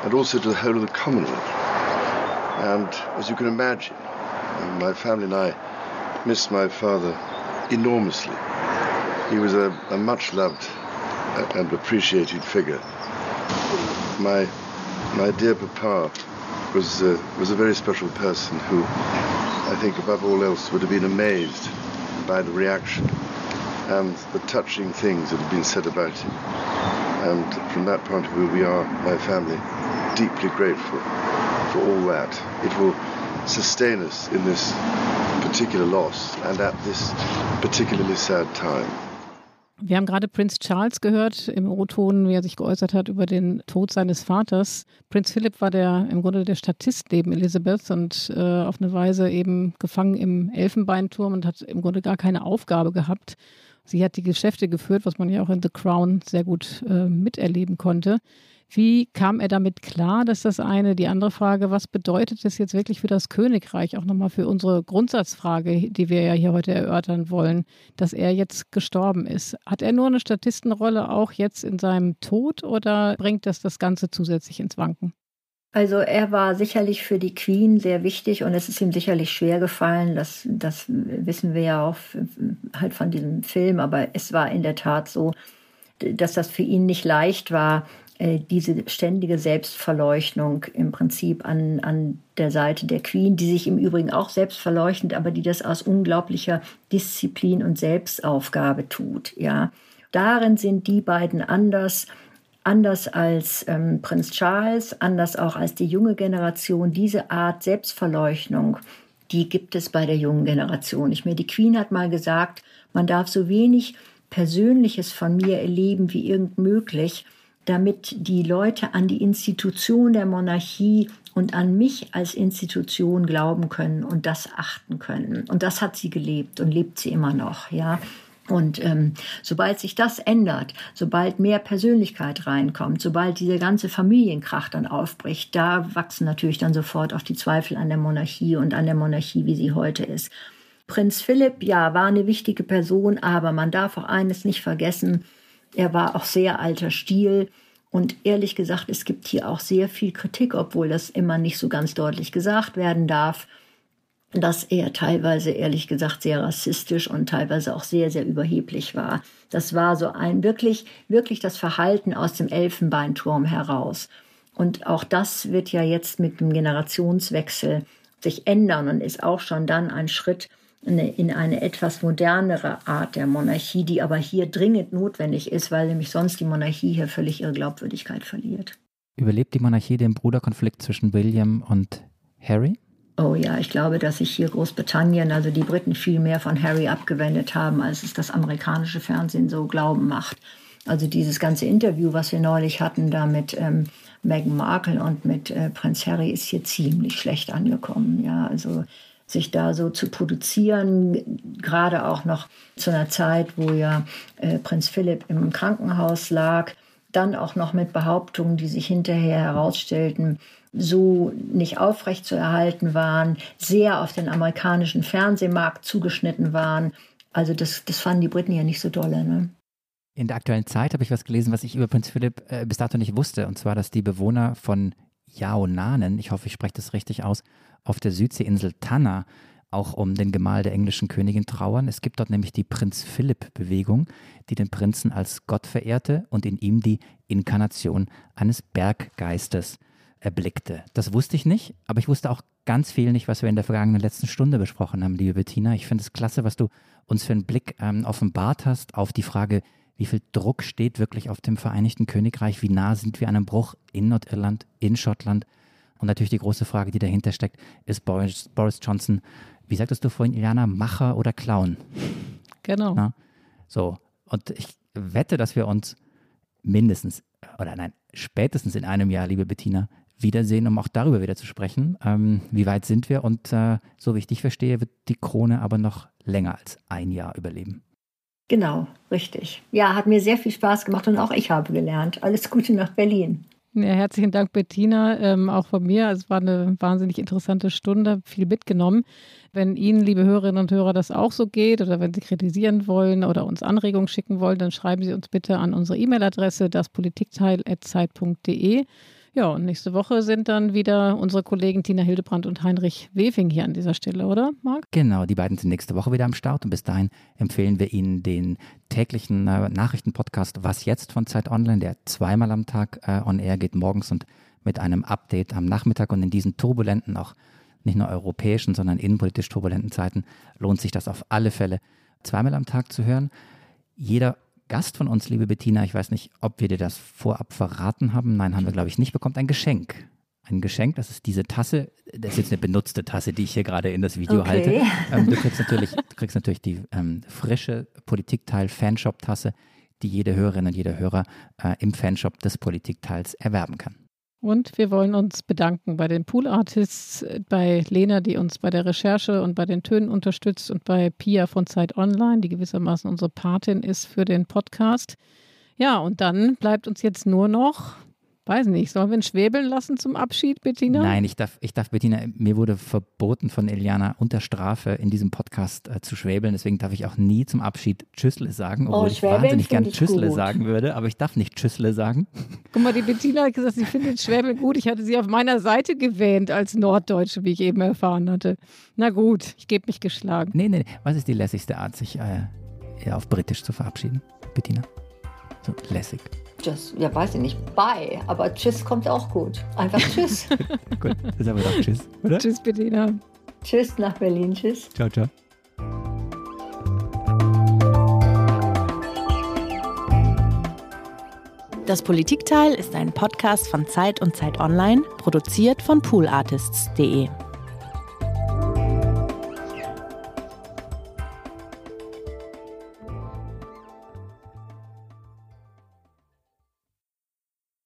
and also to the whole of the Commonwealth. And as you can imagine, my family and I miss my father enormously. He was a, a much loved and appreciated figure. My my dear papa was uh, was a very special person who, I think, above all else, would have been amazed by the reaction and the touching things that have been said about him. And from that point of view, we are, my family, deeply grateful for all that. It will sustain us in this particular loss and at this particularly sad time. Wir haben gerade Prinz Charles gehört im O-Ton, wie er sich geäußert hat über den Tod seines Vaters. Prinz Philipp war der im Grunde der Statist neben Elizabeth und äh, auf eine Weise eben gefangen im Elfenbeinturm und hat im Grunde gar keine Aufgabe gehabt. Sie hat die Geschäfte geführt, was man ja auch in The Crown sehr gut äh, miterleben konnte. Wie kam er damit klar? Das ist das eine. Die andere Frage, was bedeutet das jetzt wirklich für das Königreich? Auch nochmal für unsere Grundsatzfrage, die wir ja hier heute erörtern wollen, dass er jetzt gestorben ist. Hat er nur eine Statistenrolle auch jetzt in seinem Tod oder bringt das das Ganze zusätzlich ins Wanken? Also er war sicherlich für die Queen sehr wichtig und es ist ihm sicherlich schwer gefallen, das, das wissen wir ja auch halt von diesem Film, aber es war in der Tat so, dass das für ihn nicht leicht war, diese ständige Selbstverleuchtung im Prinzip an, an der Seite der Queen, die sich im Übrigen auch selbst verleuchtet, aber die das aus unglaublicher Disziplin und Selbstaufgabe tut. Ja, darin sind die beiden anders, anders als ähm, Prinz Charles, anders auch als die junge Generation. Diese Art Selbstverleuchtung, die gibt es bei der jungen Generation nicht mehr. Die Queen hat mal gesagt, man darf so wenig Persönliches von mir erleben wie irgend möglich damit die Leute an die Institution der Monarchie und an mich als Institution glauben können und das achten können. Und das hat sie gelebt und lebt sie immer noch, ja. Und ähm, sobald sich das ändert, sobald mehr Persönlichkeit reinkommt, sobald dieser ganze Familienkrach dann aufbricht, da wachsen natürlich dann sofort auch die Zweifel an der Monarchie und an der Monarchie, wie sie heute ist. Prinz Philipp, ja, war eine wichtige Person, aber man darf auch eines nicht vergessen, er war auch sehr alter Stil Und ehrlich gesagt, es gibt hier auch sehr viel Kritik, obwohl das immer nicht so ganz deutlich gesagt werden darf, dass er teilweise, ehrlich gesagt, sehr rassistisch und teilweise auch sehr, sehr überheblich war. Das war so ein wirklich, wirklich das Verhalten aus dem Elfenbeinturm heraus. Und auch das wird ja jetzt mit dem Generationswechsel sich ändern und ist auch schon dann ein Schritt in eine etwas modernere Art der Monarchie, die aber hier dringend notwendig ist, weil nämlich sonst die Monarchie hier völlig ihre Glaubwürdigkeit verliert. Überlebt die Monarchie den Bruderkonflikt zwischen William und Harry? Oh ja, ich glaube, dass sich hier Großbritannien, also die Briten, viel mehr von Harry abgewendet haben, als es das amerikanische Fernsehen so glauben macht. Also dieses ganze Interview, was wir neulich hatten, da mit ähm, Meghan Markle und mit äh, Prinz Harry, ist hier ziemlich schlecht angekommen. Ja, also sich da so zu produzieren, gerade auch noch zu einer Zeit, wo ja äh, Prinz Philipp im Krankenhaus lag, dann auch noch mit Behauptungen, die sich hinterher herausstellten, so nicht aufrecht zu erhalten waren, sehr auf den amerikanischen Fernsehmarkt zugeschnitten waren. Also das, das fanden die Briten ja nicht so dolle. Ne? In der aktuellen Zeit habe ich was gelesen, was ich über Prinz Philipp äh, bis dato nicht wusste. Und zwar, dass die Bewohner von Yaonanen, ich hoffe, ich spreche das richtig aus, auf der Südseeinsel Tanna auch um den Gemahl der englischen Königin trauern. Es gibt dort nämlich die Prinz Philipp-Bewegung, die den Prinzen als Gott verehrte und in ihm die Inkarnation eines Berggeistes erblickte. Das wusste ich nicht, aber ich wusste auch ganz viel nicht, was wir in der vergangenen letzten Stunde besprochen haben, liebe Bettina. Ich finde es klasse, was du uns für einen Blick ähm, offenbart hast auf die Frage, wie viel Druck steht wirklich auf dem Vereinigten Königreich, wie nah sind wir an einem Bruch in Nordirland, in Schottland. Und natürlich die große Frage, die dahinter steckt, ist Boris, Boris Johnson, wie sagtest du vorhin, Iliana, Macher oder Clown? Genau. Na? So, und ich wette, dass wir uns mindestens, oder nein, spätestens in einem Jahr, liebe Bettina, wiedersehen, um auch darüber wieder zu sprechen. Ähm, wie weit sind wir? Und äh, so wie ich dich verstehe, wird die Krone aber noch länger als ein Jahr überleben. Genau, richtig. Ja, hat mir sehr viel Spaß gemacht und auch ich habe gelernt. Alles Gute nach Berlin. Ja, herzlichen Dank, Bettina, ähm, auch von mir. Es war eine wahnsinnig interessante Stunde, viel mitgenommen. Wenn Ihnen, liebe Hörerinnen und Hörer, das auch so geht oder wenn Sie kritisieren wollen oder uns Anregungen schicken wollen, dann schreiben Sie uns bitte an unsere E-Mail-Adresse daspolitikteil.zeit.de. Ja, und nächste Woche sind dann wieder unsere Kollegen Tina Hildebrand und Heinrich Wefing hier an dieser Stelle, oder, Marc? Genau, die beiden sind nächste Woche wieder am Start und bis dahin empfehlen wir Ihnen den täglichen äh, Nachrichtenpodcast Was jetzt von Zeit Online, der zweimal am Tag äh, on air geht, morgens und mit einem Update am Nachmittag und in diesen turbulenten, auch nicht nur europäischen, sondern innenpolitisch turbulenten Zeiten lohnt sich das auf alle Fälle zweimal am Tag zu hören. Jeder Gast von uns, liebe Bettina, ich weiß nicht, ob wir dir das vorab verraten haben. Nein, haben wir, glaube ich, nicht, bekommt ein Geschenk. Ein Geschenk, das ist diese Tasse. Das ist jetzt eine benutzte Tasse, die ich hier gerade in das Video okay. halte. Ähm, du, kriegst natürlich, du kriegst natürlich die ähm, frische Politikteil-Fanshop-Tasse, die jede Hörerin und jeder Hörer äh, im Fanshop des Politikteils erwerben kann. Und wir wollen uns bedanken bei den Pool Artists, bei Lena, die uns bei der Recherche und bei den Tönen unterstützt und bei Pia von Zeit Online, die gewissermaßen unsere Patin ist für den Podcast. Ja, und dann bleibt uns jetzt nur noch Weiß nicht, sollen wir ihn schwebeln lassen zum Abschied, Bettina? Nein, ich darf, ich darf, Bettina, mir wurde verboten von Eliana unter Strafe in diesem Podcast äh, zu schwebeln. Deswegen darf ich auch nie zum Abschied Tschüssle sagen, obwohl oh, ich wahnsinnig gern Tschüssle gut. sagen würde, aber ich darf nicht Tschüssle sagen. Guck mal, die Bettina hat gesagt, sie findet Schwäbeln gut. Ich hatte sie auf meiner Seite gewähnt als Norddeutsche, wie ich eben erfahren hatte. Na gut, ich gebe mich geschlagen. Nee, nee, was ist die lässigste Art, sich äh, auf Britisch zu verabschieden, Bettina? So lässig. Tschüss, ja, weiß ich nicht, bye, aber Tschüss kommt auch gut. Einfach Tschüss. gut, das aber doch Tschüss, oder? Tschüss, Bettina. Tschüss nach Berlin, Tschüss. Ciao, ciao. Das Politikteil ist ein Podcast von Zeit und Zeit Online, produziert von poolartists.de.